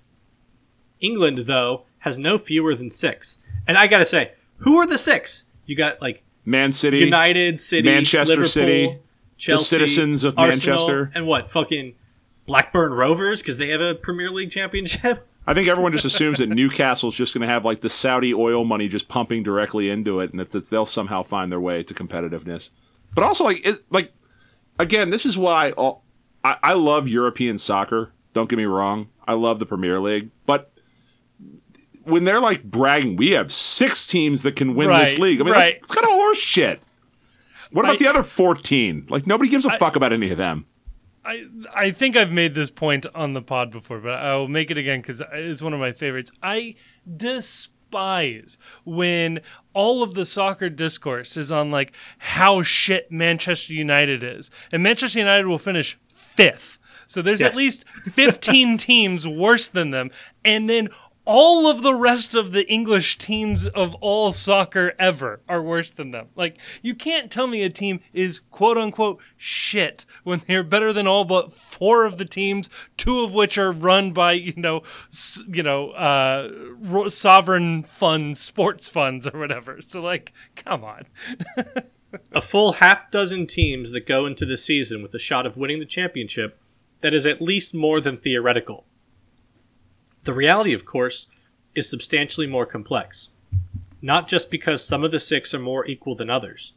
England, though, has no fewer than six. And I gotta say, who are the six? You got like Man City, United City, Manchester Liverpool, City, Chelsea, the citizens of Arsenal, Manchester, and what fucking Blackburn Rovers because they have a Premier League championship. I think everyone just assumes that Newcastle's just going to have like the Saudi oil money just pumping directly into it, and that, that they'll somehow find their way to competitiveness. But also, like, it, like again, this is why I, I love European soccer. Don't get me wrong, I love the Premier League, but when they're like bragging, we have six teams that can win right, this league. I mean, right. that's, kind of horse shit. What about I, the other fourteen? Like nobody gives a I, fuck about any of them. I I think I've made this point on the pod before, but I will make it again because it's one of my favorites. I despise when all of the soccer discourse is on like how shit Manchester United is, and Manchester United will finish fifth. So there's yeah. at least 15 teams worse than them, and then all of the rest of the English teams of all soccer ever are worse than them. Like, you can't tell me a team is quote unquote shit when they're better than all but four of the teams, two of which are run by, you know, you know, uh, sovereign funds, sports funds or whatever. So, like, come on. a full half dozen teams that go into the season with a shot of winning the championship that is at least more than theoretical. The reality, of course, is substantially more complex. Not just because some of the six are more equal than others,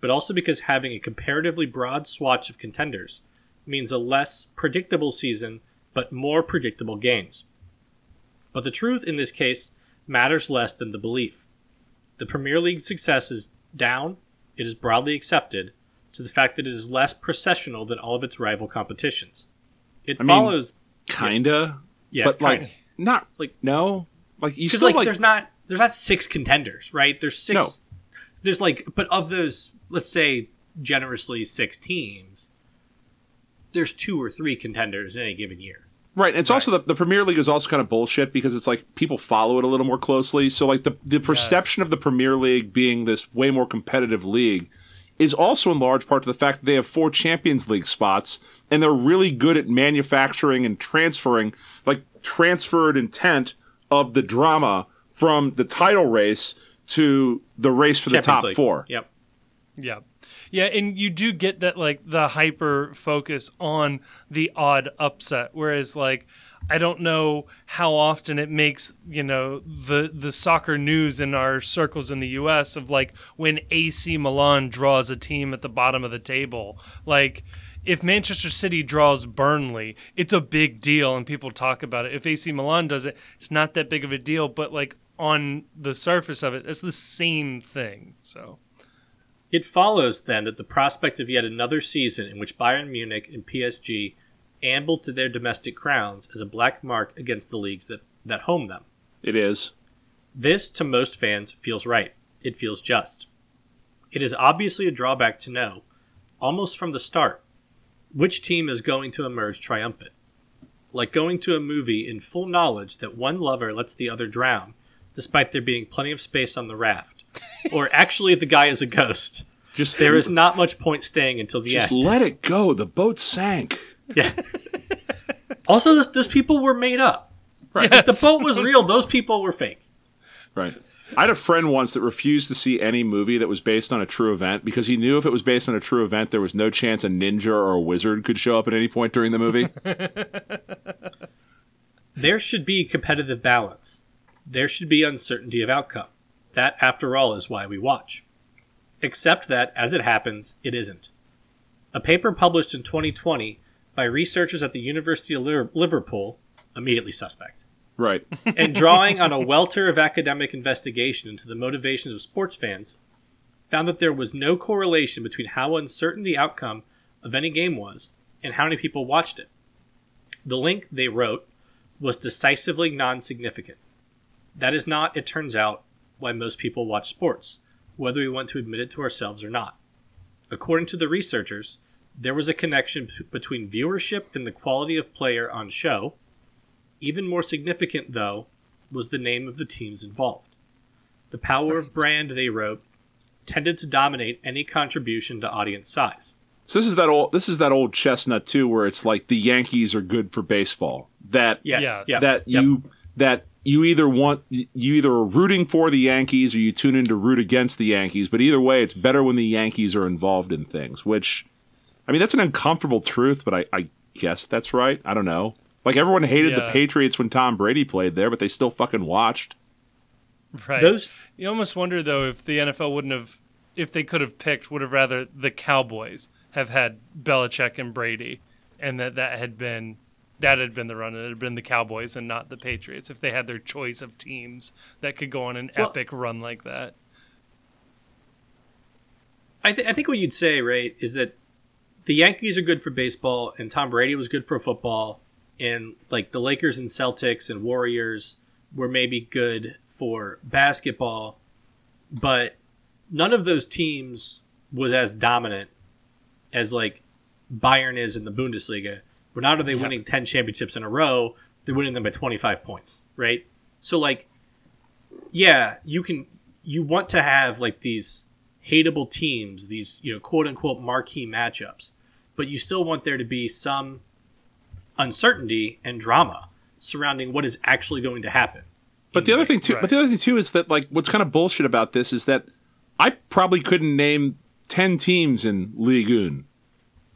but also because having a comparatively broad swatch of contenders means a less predictable season but more predictable games. But the truth in this case matters less than the belief. The Premier League's success is down, it is broadly accepted, to the fact that it is less processional than all of its rival competitions. It I follows. Mean, kinda. Yeah, but kinda. like not like no, like you still like, like there's not there's not six contenders, right? There's six. No. there's like, but of those, let's say generously six teams, there's two or three contenders in any given year. Right. And It's right. also the, the Premier League is also kind of bullshit because it's like people follow it a little more closely. So like the the perception yes. of the Premier League being this way more competitive league is also in large part to the fact that they have four Champions League spots and they're really good at manufacturing and transferring like transferred intent of the drama from the title race to the race for Champions the top League. four. Yep. Yep. Yeah, and you do get that like the hyper focus on the odd upset, whereas like I don't know how often it makes you know the the soccer news in our circles in the U.S. of like when AC Milan draws a team at the bottom of the table, like if Manchester City draws Burnley, it's a big deal and people talk about it. If AC Milan does it, it's not that big of a deal, but like on the surface of it, it's the same thing. So it follows then that the prospect of yet another season in which Bayern Munich and PSG amble to their domestic crowns is a black mark against the leagues that, that home them. It is. This, to most fans, feels right. It feels just. It is obviously a drawback to know, almost from the start, which team is going to emerge triumphant. Like going to a movie in full knowledge that one lover lets the other drown, despite there being plenty of space on the raft. or actually, the guy is a ghost. Just there is not much point staying until the just end. let it go. The boat sank. Yeah. also, those, those, people were made up. Right. Yes. If the boat was real, those people were fake. Right. I had a friend once that refused to see any movie that was based on a true event because he knew if it was based on a true event, there was no chance a ninja or a wizard could show up at any point during the movie. there should be competitive balance. There should be uncertainty of outcome. That, after all, is why we watch. Except that, as it happens, it isn't. A paper published in 2020 by researchers at the University of Liverpool, immediately suspect. Right. and drawing on a welter of academic investigation into the motivations of sports fans, found that there was no correlation between how uncertain the outcome of any game was and how many people watched it. The link, they wrote, was decisively non significant. That is not, it turns out, why most people watch sports, whether we want to admit it to ourselves or not. According to the researchers, there was a connection between viewership and the quality of player on show. Even more significant, though, was the name of the teams involved. The power right. of brand, they wrote, tended to dominate any contribution to audience size. So this is that old this is that old chestnut too, where it's like the Yankees are good for baseball. That yeah, yes. that you that you either want you either are rooting for the Yankees or you tune in to root against the Yankees. But either way, it's better when the Yankees are involved in things. Which, I mean, that's an uncomfortable truth, but I, I guess that's right. I don't know. Like everyone hated yeah. the Patriots when Tom Brady played there, but they still fucking watched. Right. Those you almost wonder though if the NFL wouldn't have, if they could have picked, would have rather the Cowboys have had Belichick and Brady, and that that had been that had been the run. It had been the Cowboys and not the Patriots if they had their choice of teams that could go on an well, epic run like that. I, th- I think what you'd say, right, is that the Yankees are good for baseball and Tom Brady was good for football, and like the Lakers and Celtics and Warriors were maybe good for basketball, but none of those teams was as dominant as like Bayern is in the Bundesliga but not are they winning 10 championships in a row, they're winning them by 25 points, right? So, like, yeah, you can, you want to have like these hateable teams, these, you know, quote unquote marquee matchups, but you still want there to be some uncertainty and drama surrounding what is actually going to happen. But the other thing too, right. but the other thing too is that like what's kind of bullshit about this is that I probably couldn't name ten teams in Ligue 1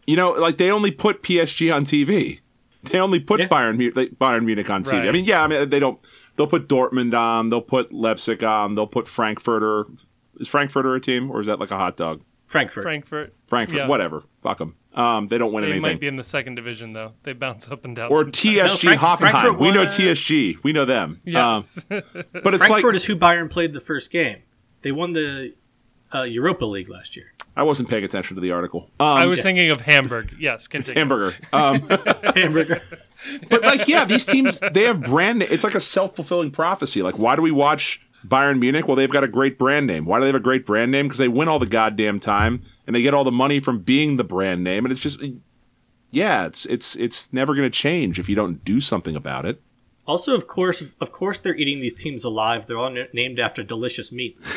you know, like they only put PSG on TV. They only put yeah. Bayern Bayern Munich on TV. Right. I mean, yeah, I mean they don't. They'll put Dortmund on. They'll put Leipzig on. They'll put Frankfurter. Is Frankfurter a team or is that like a hot dog? Frankfurt. Frankfurt. Frankfurt. Yeah. Whatever. Fuck them. Um, they don't win they anything. They might be in the second division though. They bounce up and down. Or TSG no, Frank- Hoffenheim. We know TSG. We know them. Yes. Um, but it's Frankfurt like, is who Bayern played the first game. They won the uh, Europa League last year. I wasn't paying attention to the article. Um, I was yeah. thinking of Hamburg. Yes, continue. Hamburger. Um, Hamburger. But like, yeah, these teams they have brand. It's like a self fulfilling prophecy. Like, why do we watch Bayern Munich, well, they've got a great brand name. Why do they have a great brand name? Because they win all the goddamn time and they get all the money from being the brand name. And it's just, yeah, it's it's it's never going to change if you don't do something about it. Also, of course, of course, they're eating these teams alive. They're all n- named after delicious meats.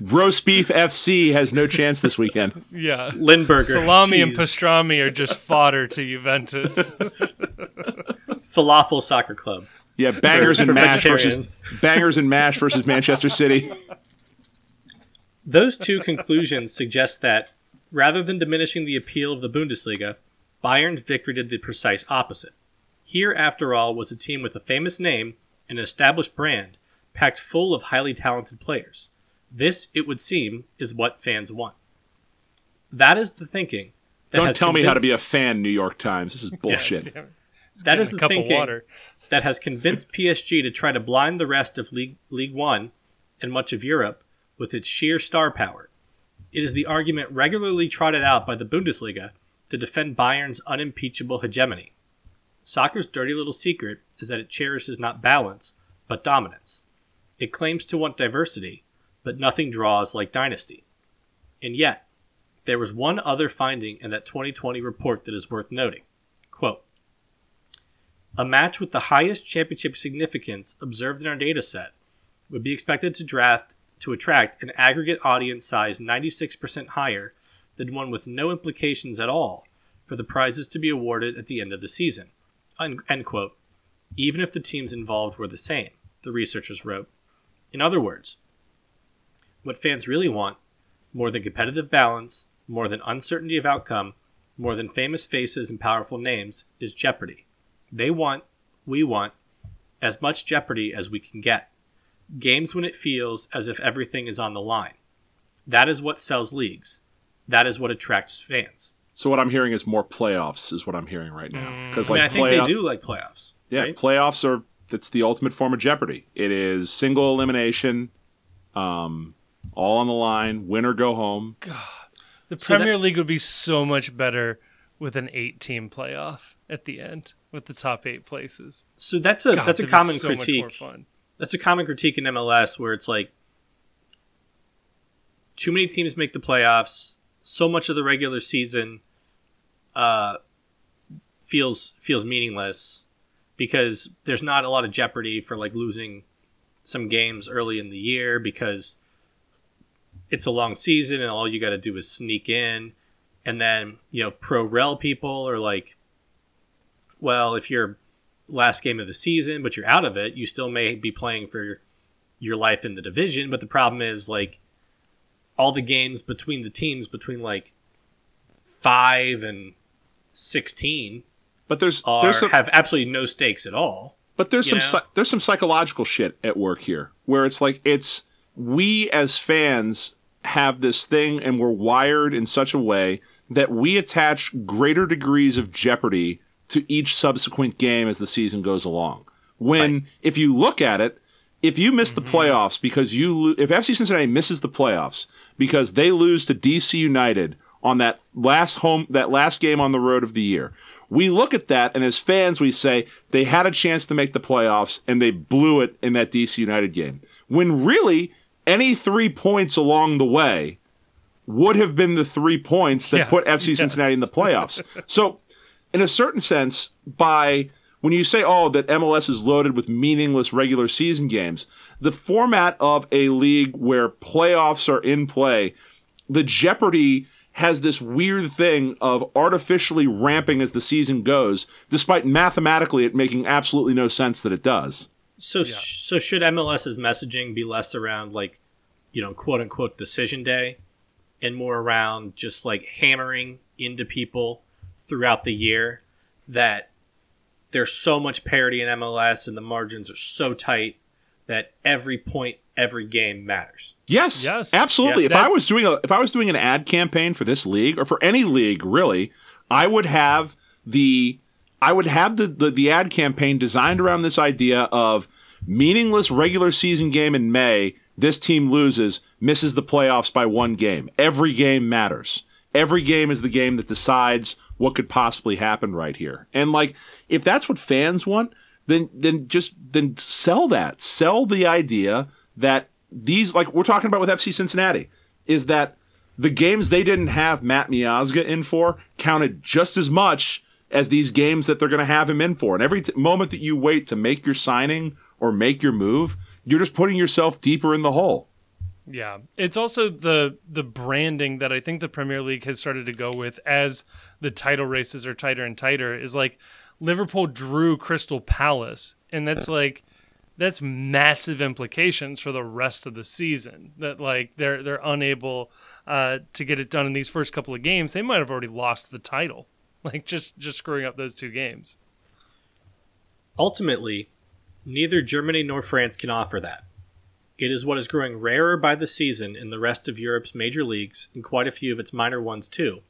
Roast beef FC has no chance this weekend. Yeah, Limburger, salami, and pastrami are just fodder to Juventus. Falafel Soccer Club. Yeah, bangers for, and for mash versus bangers and mash versus Manchester City. Those two conclusions suggest that rather than diminishing the appeal of the Bundesliga, Bayern's victory did the precise opposite. Here, after all, was a team with a famous name, and an established brand, packed full of highly talented players. This, it would seem, is what fans want. That is the thinking. Don't tell me how to be a fan, New York Times. This is bullshit. That is the thinking that has convinced PSG to try to blind the rest of League, League One and much of Europe with its sheer star power. It is the argument regularly trotted out by the Bundesliga to defend Bayern's unimpeachable hegemony. Soccer's dirty little secret is that it cherishes not balance, but dominance. It claims to want diversity, but nothing draws like dynasty. And yet, there was one other finding in that 2020 report that is worth noting. Quote, a match with the highest championship significance observed in our dataset would be expected to draft to attract an aggregate audience size 96% higher than one with no implications at all for the prizes to be awarded at the end of the season. End quote. Even if the teams involved were the same, the researchers wrote. In other words, what fans really want, more than competitive balance, more than uncertainty of outcome, more than famous faces and powerful names, is jeopardy. They want, we want, as much jeopardy as we can get. Games when it feels as if everything is on the line. That is what sells leagues. That is what attracts fans. So what I'm hearing is more playoffs is what I'm hearing right now. Because mm. like I, mean, I think they do like playoffs. Yeah, right? playoffs are that's the ultimate form of Jeopardy. It is single elimination, um, all on the line, win or go home. God, the so Premier that, League would be so much better with an eight-team playoff at the end with the top eight places. So that's a God, that's a common so critique. That's a common critique in MLS where it's like too many teams make the playoffs. So much of the regular season uh, feels feels meaningless because there's not a lot of jeopardy for like losing some games early in the year because it's a long season and all you got to do is sneak in and then you know pro rel people are like well, if you're last game of the season, but you're out of it, you still may be playing for your life in the division. But the problem is like all the games between the teams between like five and sixteen. But there's are, there's some, have absolutely no stakes at all. But there's some there's some psychological shit at work here where it's like it's we as fans have this thing and we're wired in such a way that we attach greater degrees of jeopardy to each subsequent game as the season goes along. When, right. if you look at it, if you miss mm-hmm. the playoffs because you, lo- if FC Cincinnati misses the playoffs because they lose to DC United on that last home, that last game on the road of the year, we look at that and as fans we say they had a chance to make the playoffs and they blew it in that DC United game. When really any three points along the way would have been the three points that yes, put FC Cincinnati in the playoffs. so in a certain sense, by when you say, oh, that MLS is loaded with meaningless regular season games, the format of a league where playoffs are in play, the jeopardy has this weird thing of artificially ramping as the season goes, despite mathematically it making absolutely no sense that it does. So, yeah. so should MLS's messaging be less around like, you know, quote unquote decision day, and more around just like hammering into people throughout the year that there's so much parity in MLS and the margins are so tight that every point every game matters. Yes. Yes. Absolutely. Yeah, if that, I was doing a if I was doing an ad campaign for this league or for any league really, I would have the I would have the, the, the ad campaign designed around this idea of meaningless regular season game in May, this team loses, misses the playoffs by one game. Every game matters. Every game is the game that decides what could possibly happen right here. And like, if that's what fans want, then then just then sell that. Sell the idea that these like we're talking about with FC Cincinnati is that the games they didn't have Matt Miazga in for counted just as much as these games that they're going to have him in for. And every t- moment that you wait to make your signing or make your move, you're just putting yourself deeper in the hole. Yeah, it's also the the branding that I think the Premier League has started to go with as the title races are tighter and tighter. Is like Liverpool drew Crystal Palace, and that's like that's massive implications for the rest of the season. That like they're they're unable uh, to get it done in these first couple of games. They might have already lost the title, like just just screwing up those two games. Ultimately, neither Germany nor France can offer that. It is what is growing rarer by the season in the rest of Europe's major leagues and quite a few of its minor ones too,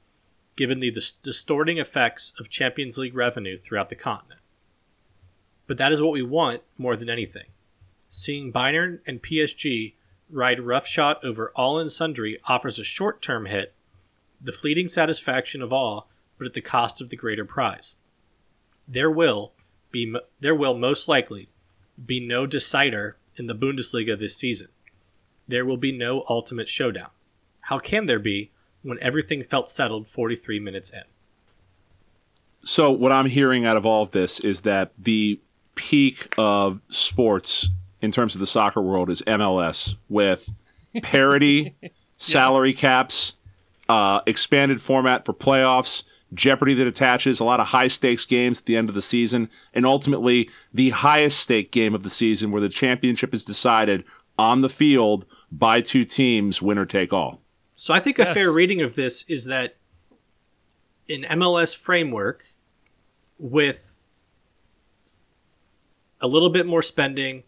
given the dis- distorting effects of Champions League revenue throughout the continent. But that is what we want more than anything. Seeing Bayern and PSG ride roughshod over all and sundry offers a short term hit, the fleeting satisfaction of all, but at the cost of the greater prize. There will be there will most likely be no decider in the Bundesliga this season. There will be no ultimate showdown. How can there be when everything felt settled 43 minutes in? So, what I'm hearing out of all of this is that the peak of sports in terms of the soccer world is MLS with parity, yes. salary caps, uh, expanded format for playoffs, jeopardy that attaches, a lot of high stakes games at the end of the season, and ultimately the highest stake game of the season where the championship is decided on the field by two teams, winner take all. So I think yes. a fair reading of this is that an MLS framework with a little bit more spending,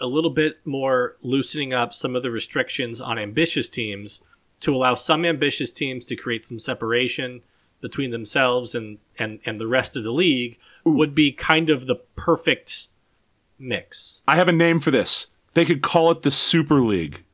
a little bit more loosening up some of the restrictions on ambitious teams to allow some ambitious teams to create some separation between themselves and and and the rest of the league Ooh. would be kind of the perfect mix. I have a name for this. They could call it the Super League.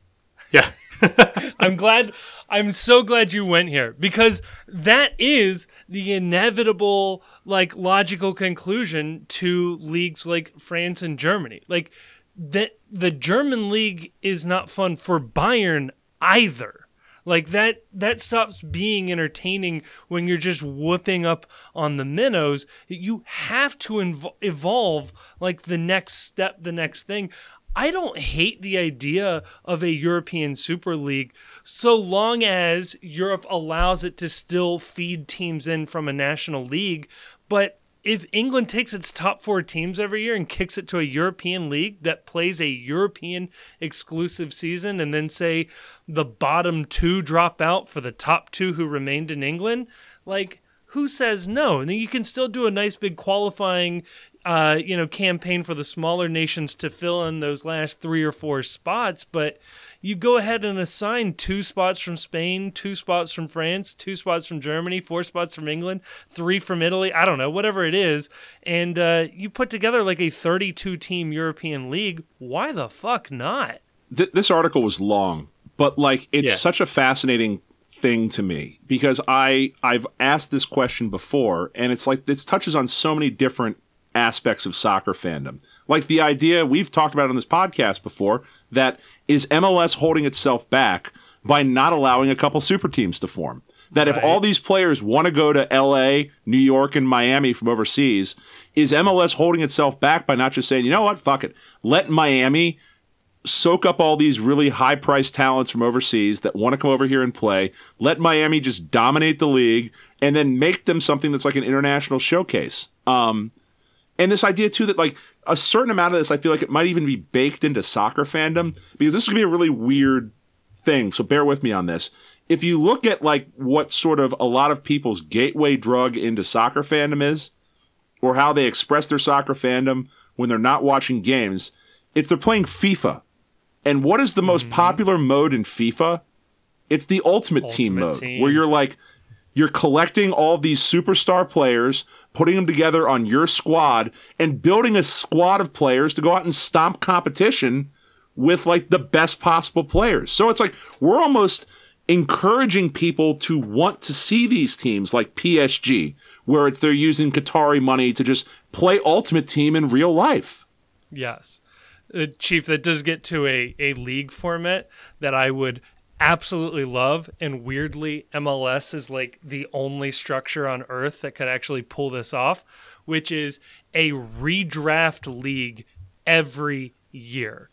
Yeah. I'm glad I'm so glad you went here because that is the inevitable like logical conclusion to leagues like France and Germany. Like that the German league is not fun for Bayern either. Like that that stops being entertaining when you're just whooping up on the minnows. You have to evolve like the next step, the next thing. I don't hate the idea of a European Super League so long as Europe allows it to still feed teams in from a national league, but if England takes its top four teams every year and kicks it to a European league that plays a European exclusive season, and then say the bottom two drop out for the top two who remained in England, like who says no? And then you can still do a nice big qualifying uh, you know, campaign for the smaller nations to fill in those last three or four spots, but you go ahead and assign two spots from Spain, two spots from France, two spots from Germany, four spots from England, three from Italy. I don't know, whatever it is, and uh, you put together like a 32 team European league. Why the fuck not? Th- this article was long, but like it's yeah. such a fascinating thing to me because I I've asked this question before, and it's like this touches on so many different aspects of soccer fandom. Like the idea we've talked about on this podcast before that is MLS holding itself back by not allowing a couple super teams to form. That right. if all these players want to go to LA, New York, and Miami from overseas, is MLS holding itself back by not just saying, you know what, fuck it, let Miami soak up all these really high priced talents from overseas that want to come over here and play. Let Miami just dominate the league and then make them something that's like an international showcase. Um, and this idea too that like a certain amount of this, I feel like it might even be baked into soccer fandom because this is gonna be a really weird thing. So bear with me on this. If you look at like what sort of a lot of people's gateway drug into soccer fandom is, or how they express their soccer fandom when they're not watching games, it's they're playing FIFA. And what is the most mm-hmm. popular mode in FIFA? It's the ultimate, ultimate team mode, team. where you're like, you're collecting all these superstar players, putting them together on your squad, and building a squad of players to go out and stomp competition with like the best possible players. So it's like we're almost encouraging people to want to see these teams like PSG, where it's they're using Qatari money to just play Ultimate Team in real life. Yes. Chief, that does get to a, a league format that I would absolutely love. And weirdly, MLS is like the only structure on earth that could actually pull this off, which is a redraft league every year.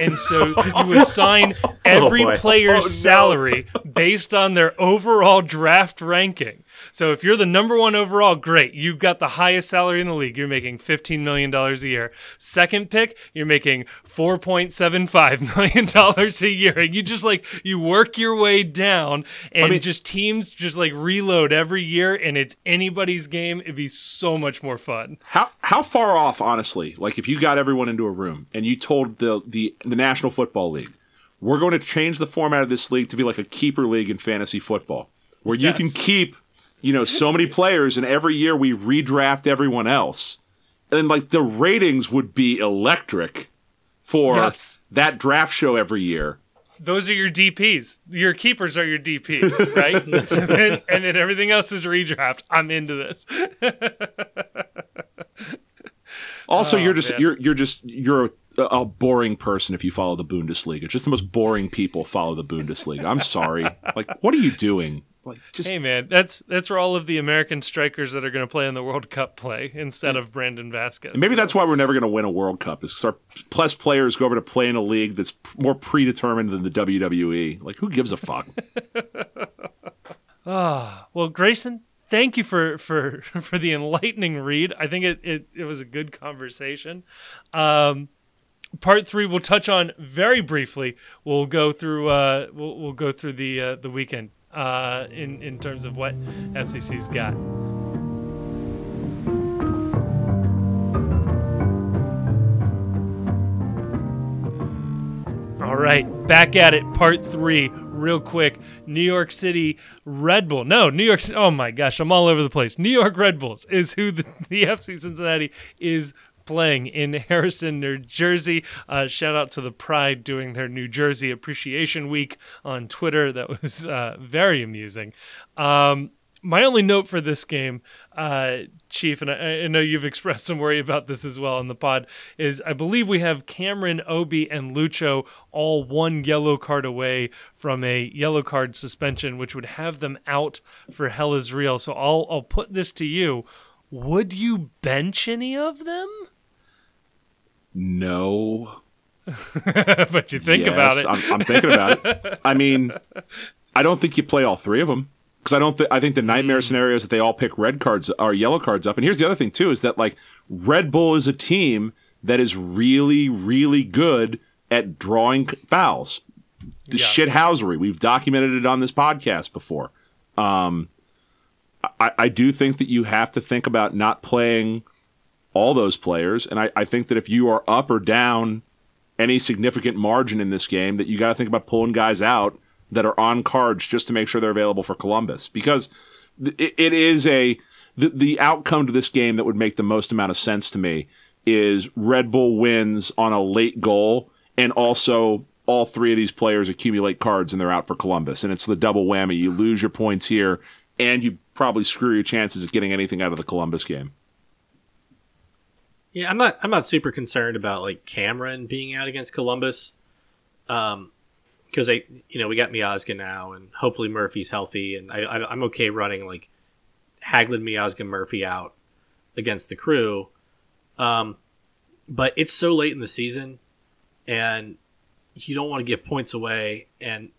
And so you assign oh, every oh player's oh, no. salary based on their overall draft ranking. So if you're the number one overall, great. You've got the highest salary in the league. You're making $15 million a year. Second pick, you're making $4.75 million a year. And you just like, you work your way down and I mean, just teams just like reload every year and it's anybody's game. It'd be so much more fun. How, how far off, honestly, like if you got everyone into a room and you told the, the, the National Football League, we're going to change the format of this league to be like a keeper league in fantasy football, where yes. you can keep you know, so many players, and every year we redraft everyone else. And like the ratings would be electric for yes. that draft show every year. Those are your DPs. Your keepers are your DPs, right? so then, and then everything else is redraft. I'm into this. also, oh, you're just man. you're you're just you're a, a, boring person if you follow the Bundesliga. Just the most boring people follow the Bundesliga. I'm sorry. Like, what are you doing? Like, just hey man, that's that's where all of the American strikers that are going to play in the World Cup play instead of Brandon Vazquez. maybe so. that's why we're never going to win a World Cup is because our plus players go over to play in a league that's more predetermined than the WWE. Like, who gives a fuck? Ah, oh, well, Grayson, thank you for for for the enlightening read. I think it it, it was a good conversation. Um, part three we'll touch on very briefly. We'll go through uh, we'll, we'll go through the uh, the weekend uh, in in terms of what FCC's got. All right, back at it, part three, real quick. New York City Red Bull. No, New York. Oh my gosh, I'm all over the place. New York Red Bulls is who the, the FC Cincinnati is playing in Harrison, New Jersey. Uh, shout out to the Pride doing their New Jersey Appreciation Week on Twitter. That was uh, very amusing. Um, my only note for this game, uh, Chief, and I, I, know you've expressed some worry about this as well in the pod, is I believe we have Cameron, Obi, and Lucho all one yellow card away from a yellow card suspension, which would have them out for Hell is Real. So I'll I'll put this to you. Would you bench any of them? No. but you think yes, about it. I'm, I'm, thinking about it. I mean, I don't think you play all three of them because I don't. Th- I think the nightmare mm. scenario is that they all pick red cards or yellow cards up. And here's the other thing too: is that like Red Bull is a team that is really, really good at drawing fouls. The yes. shithousery. We've documented it on this podcast before. Um, I, I do think that you have to think about not playing all those players. And I, I think that if you are up or down any significant margin in this game, that you got to think about pulling guys out that are on cards just to make sure they're available for Columbus because it, it is a the, the outcome to this game that would make the most amount of sense to me is Red Bull wins on a late goal and also all three of these players accumulate cards and they're out for Columbus and it's the double whammy. You lose your points here and you probably screw your chances of getting anything out of the Columbus game. Yeah, I'm not. I'm not super concerned about like Cameron being out against Columbus, um, because I, you know, we got Miazga now, and hopefully Murphy's healthy, and I, I, am okay running like Hagglund, Miazga, Murphy out against the crew. Um, but it's so late in the season, and you don't want to give points away, and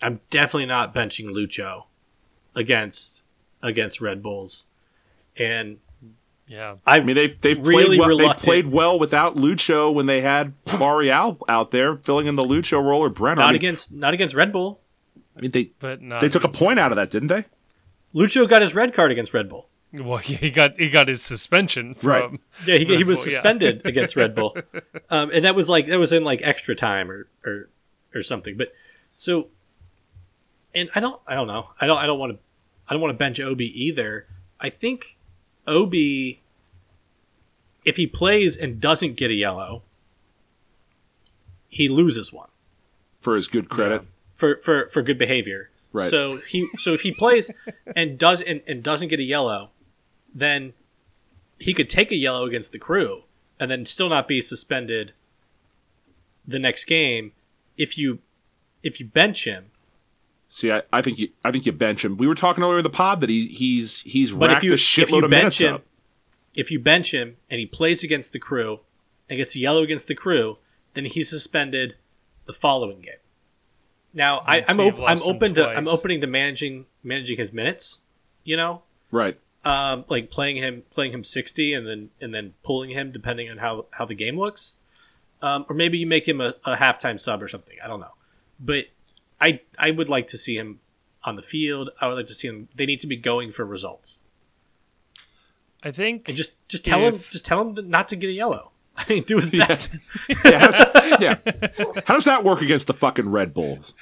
I'm definitely not benching Lucho against against Red Bulls, and yeah, I, I mean they they really played well, they played well without Lucho when they had Barreal out there filling in the Lucho role or Brenner. Not I mean, against not against Red Bull. I mean they but they took a point out of that, didn't they? Lucho got his red card against Red Bull. Well, yeah, he got he got his suspension from. Right. Yeah, he, he was Bull, suspended yeah. against Red Bull, um, and that was like that was in like extra time or or or something. But so, and I don't I don't know I don't I don't want to I don't want to bench Obi either. I think Obi, if he plays and doesn't get a yellow, he loses one for his good credit. for for for good behavior. Right. So he so if he plays and does and, and doesn't get a yellow, then he could take a yellow against the crew and then still not be suspended the next game if you if you bench him. See, I, I think you I think you bench him. We were talking earlier in the pod that he he's he's but racked if you, a shitload if you of bench him, up. If you bench him and he plays against the crew and gets a yellow against the crew, then he's suspended the following game. Now I, am op- I'm open to I'm opening to managing managing his minutes. You know, right? Um, like playing him playing him 60 and then and then pulling him depending on how how the game looks. Um, or maybe you make him a, a halftime sub or something. I don't know, but I I would like to see him on the field. I would like to see him. They need to be going for results. I think and just just tell if, him just tell him not to get a yellow. I mean, do his best. yeah, yeah. How does that work against the fucking Red Bulls?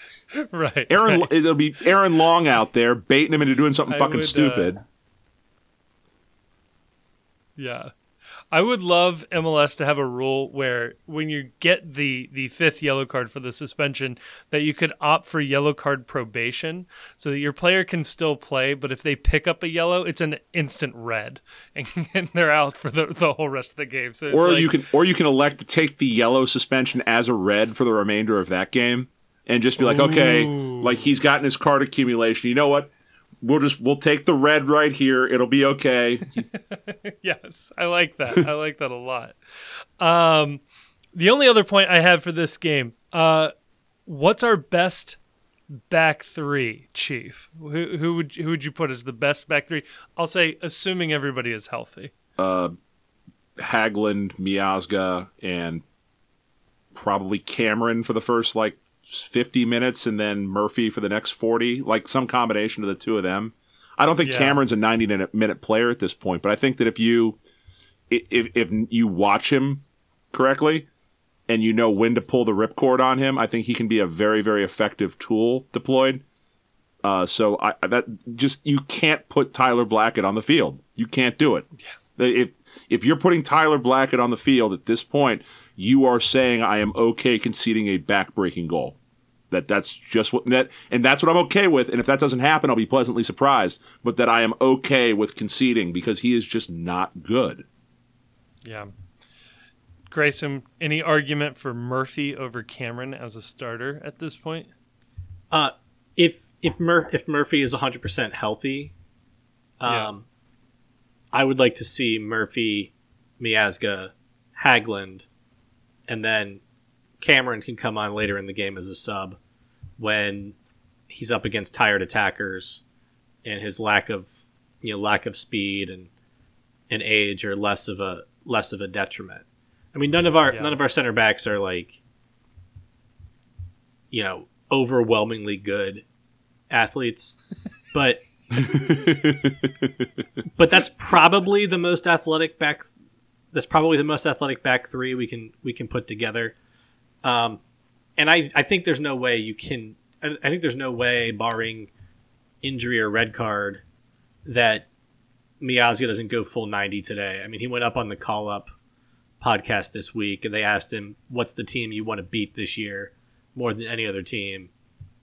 Right. Aaron, right. it'll be Aaron Long out there baiting him into doing something I fucking would, uh, stupid. Uh, yeah. I would love MLS to have a rule where when you get the the fifth yellow card for the suspension, that you could opt for yellow card probation, so that your player can still play, but if they pick up a yellow, it's an instant red, and, and they're out for the, the whole rest of the game. So or like, you can or you can elect to take the yellow suspension as a red for the remainder of that game, and just be like, Ooh. okay, like he's gotten his card accumulation. You know what? We'll just we'll take the red right here. It'll be okay. yes, I like that. I like that a lot. Um, the only other point I have for this game, uh, what's our best back three, Chief? Who, who would who would you put as the best back three? I'll say, assuming everybody is healthy. Uh, Hagglund, Miazga, and probably Cameron for the first like 50 minutes and then Murphy for the next 40, like some combination of the two of them. I don't think yeah. Cameron's a 90 minute player at this point, but I think that if you if if you watch him correctly and you know when to pull the ripcord on him, I think he can be a very very effective tool deployed. Uh, so I that just you can't put Tyler Blackett on the field. You can't do it. Yeah. If if you're putting Tyler Blackett on the field at this point, you are saying I am okay conceding a backbreaking goal. That that's just what that and that's what I'm okay with. And if that doesn't happen, I'll be pleasantly surprised. But that I am okay with conceding because he is just not good. Yeah. Grayson, any argument for Murphy over Cameron as a starter at this point? Uh, if if Mur- if Murphy is 100% healthy, um, yeah. I would like to see Murphy, Miazga, Hagglund, and then Cameron can come on later in the game as a sub when he's up against tired attackers and his lack of you know lack of speed and and age are less of a less of a detriment. I mean, none of our yeah. none of our center backs are like you know overwhelmingly good athletes, but but that's probably the most athletic back. That's probably the most athletic back three we can we can put together. Um, and I, I think there's no way you can. I think there's no way, barring injury or red card, that Miazga doesn't go full 90 today. I mean, he went up on the call up podcast this week and they asked him, What's the team you want to beat this year more than any other team?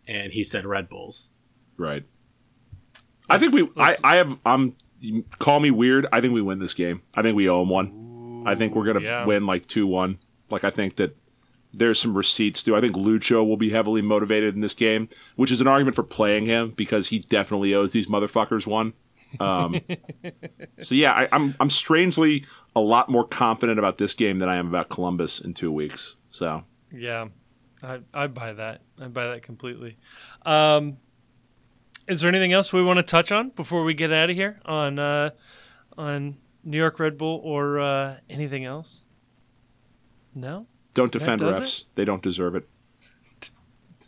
And he said Red Bulls. Right. I think we, I, I have, I'm, call me weird. I think we win this game. I think we owe him one. Ooh, I think we're going to yeah. win like 2 1. Like, I think that there's some receipts too. I think Lucho will be heavily motivated in this game, which is an argument for playing him because he definitely owes these motherfuckers one. Um, so yeah, I, I'm I'm strangely a lot more confident about this game than I am about Columbus in two weeks. So yeah, I I buy that. I buy that completely. Um, is there anything else we want to touch on before we get out of here on uh, on New York Red Bull or uh, anything else? No. Don't defend refs. It? They don't deserve it.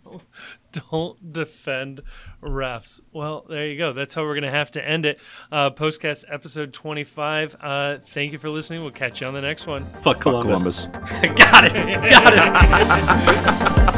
don't, don't defend refs. Well, there you go. That's how we're going to have to end it. Uh, Postcast episode 25. Uh, thank you for listening. We'll catch you on the next one. Fuck Columbus. Fuck Columbus. Got it. Got it.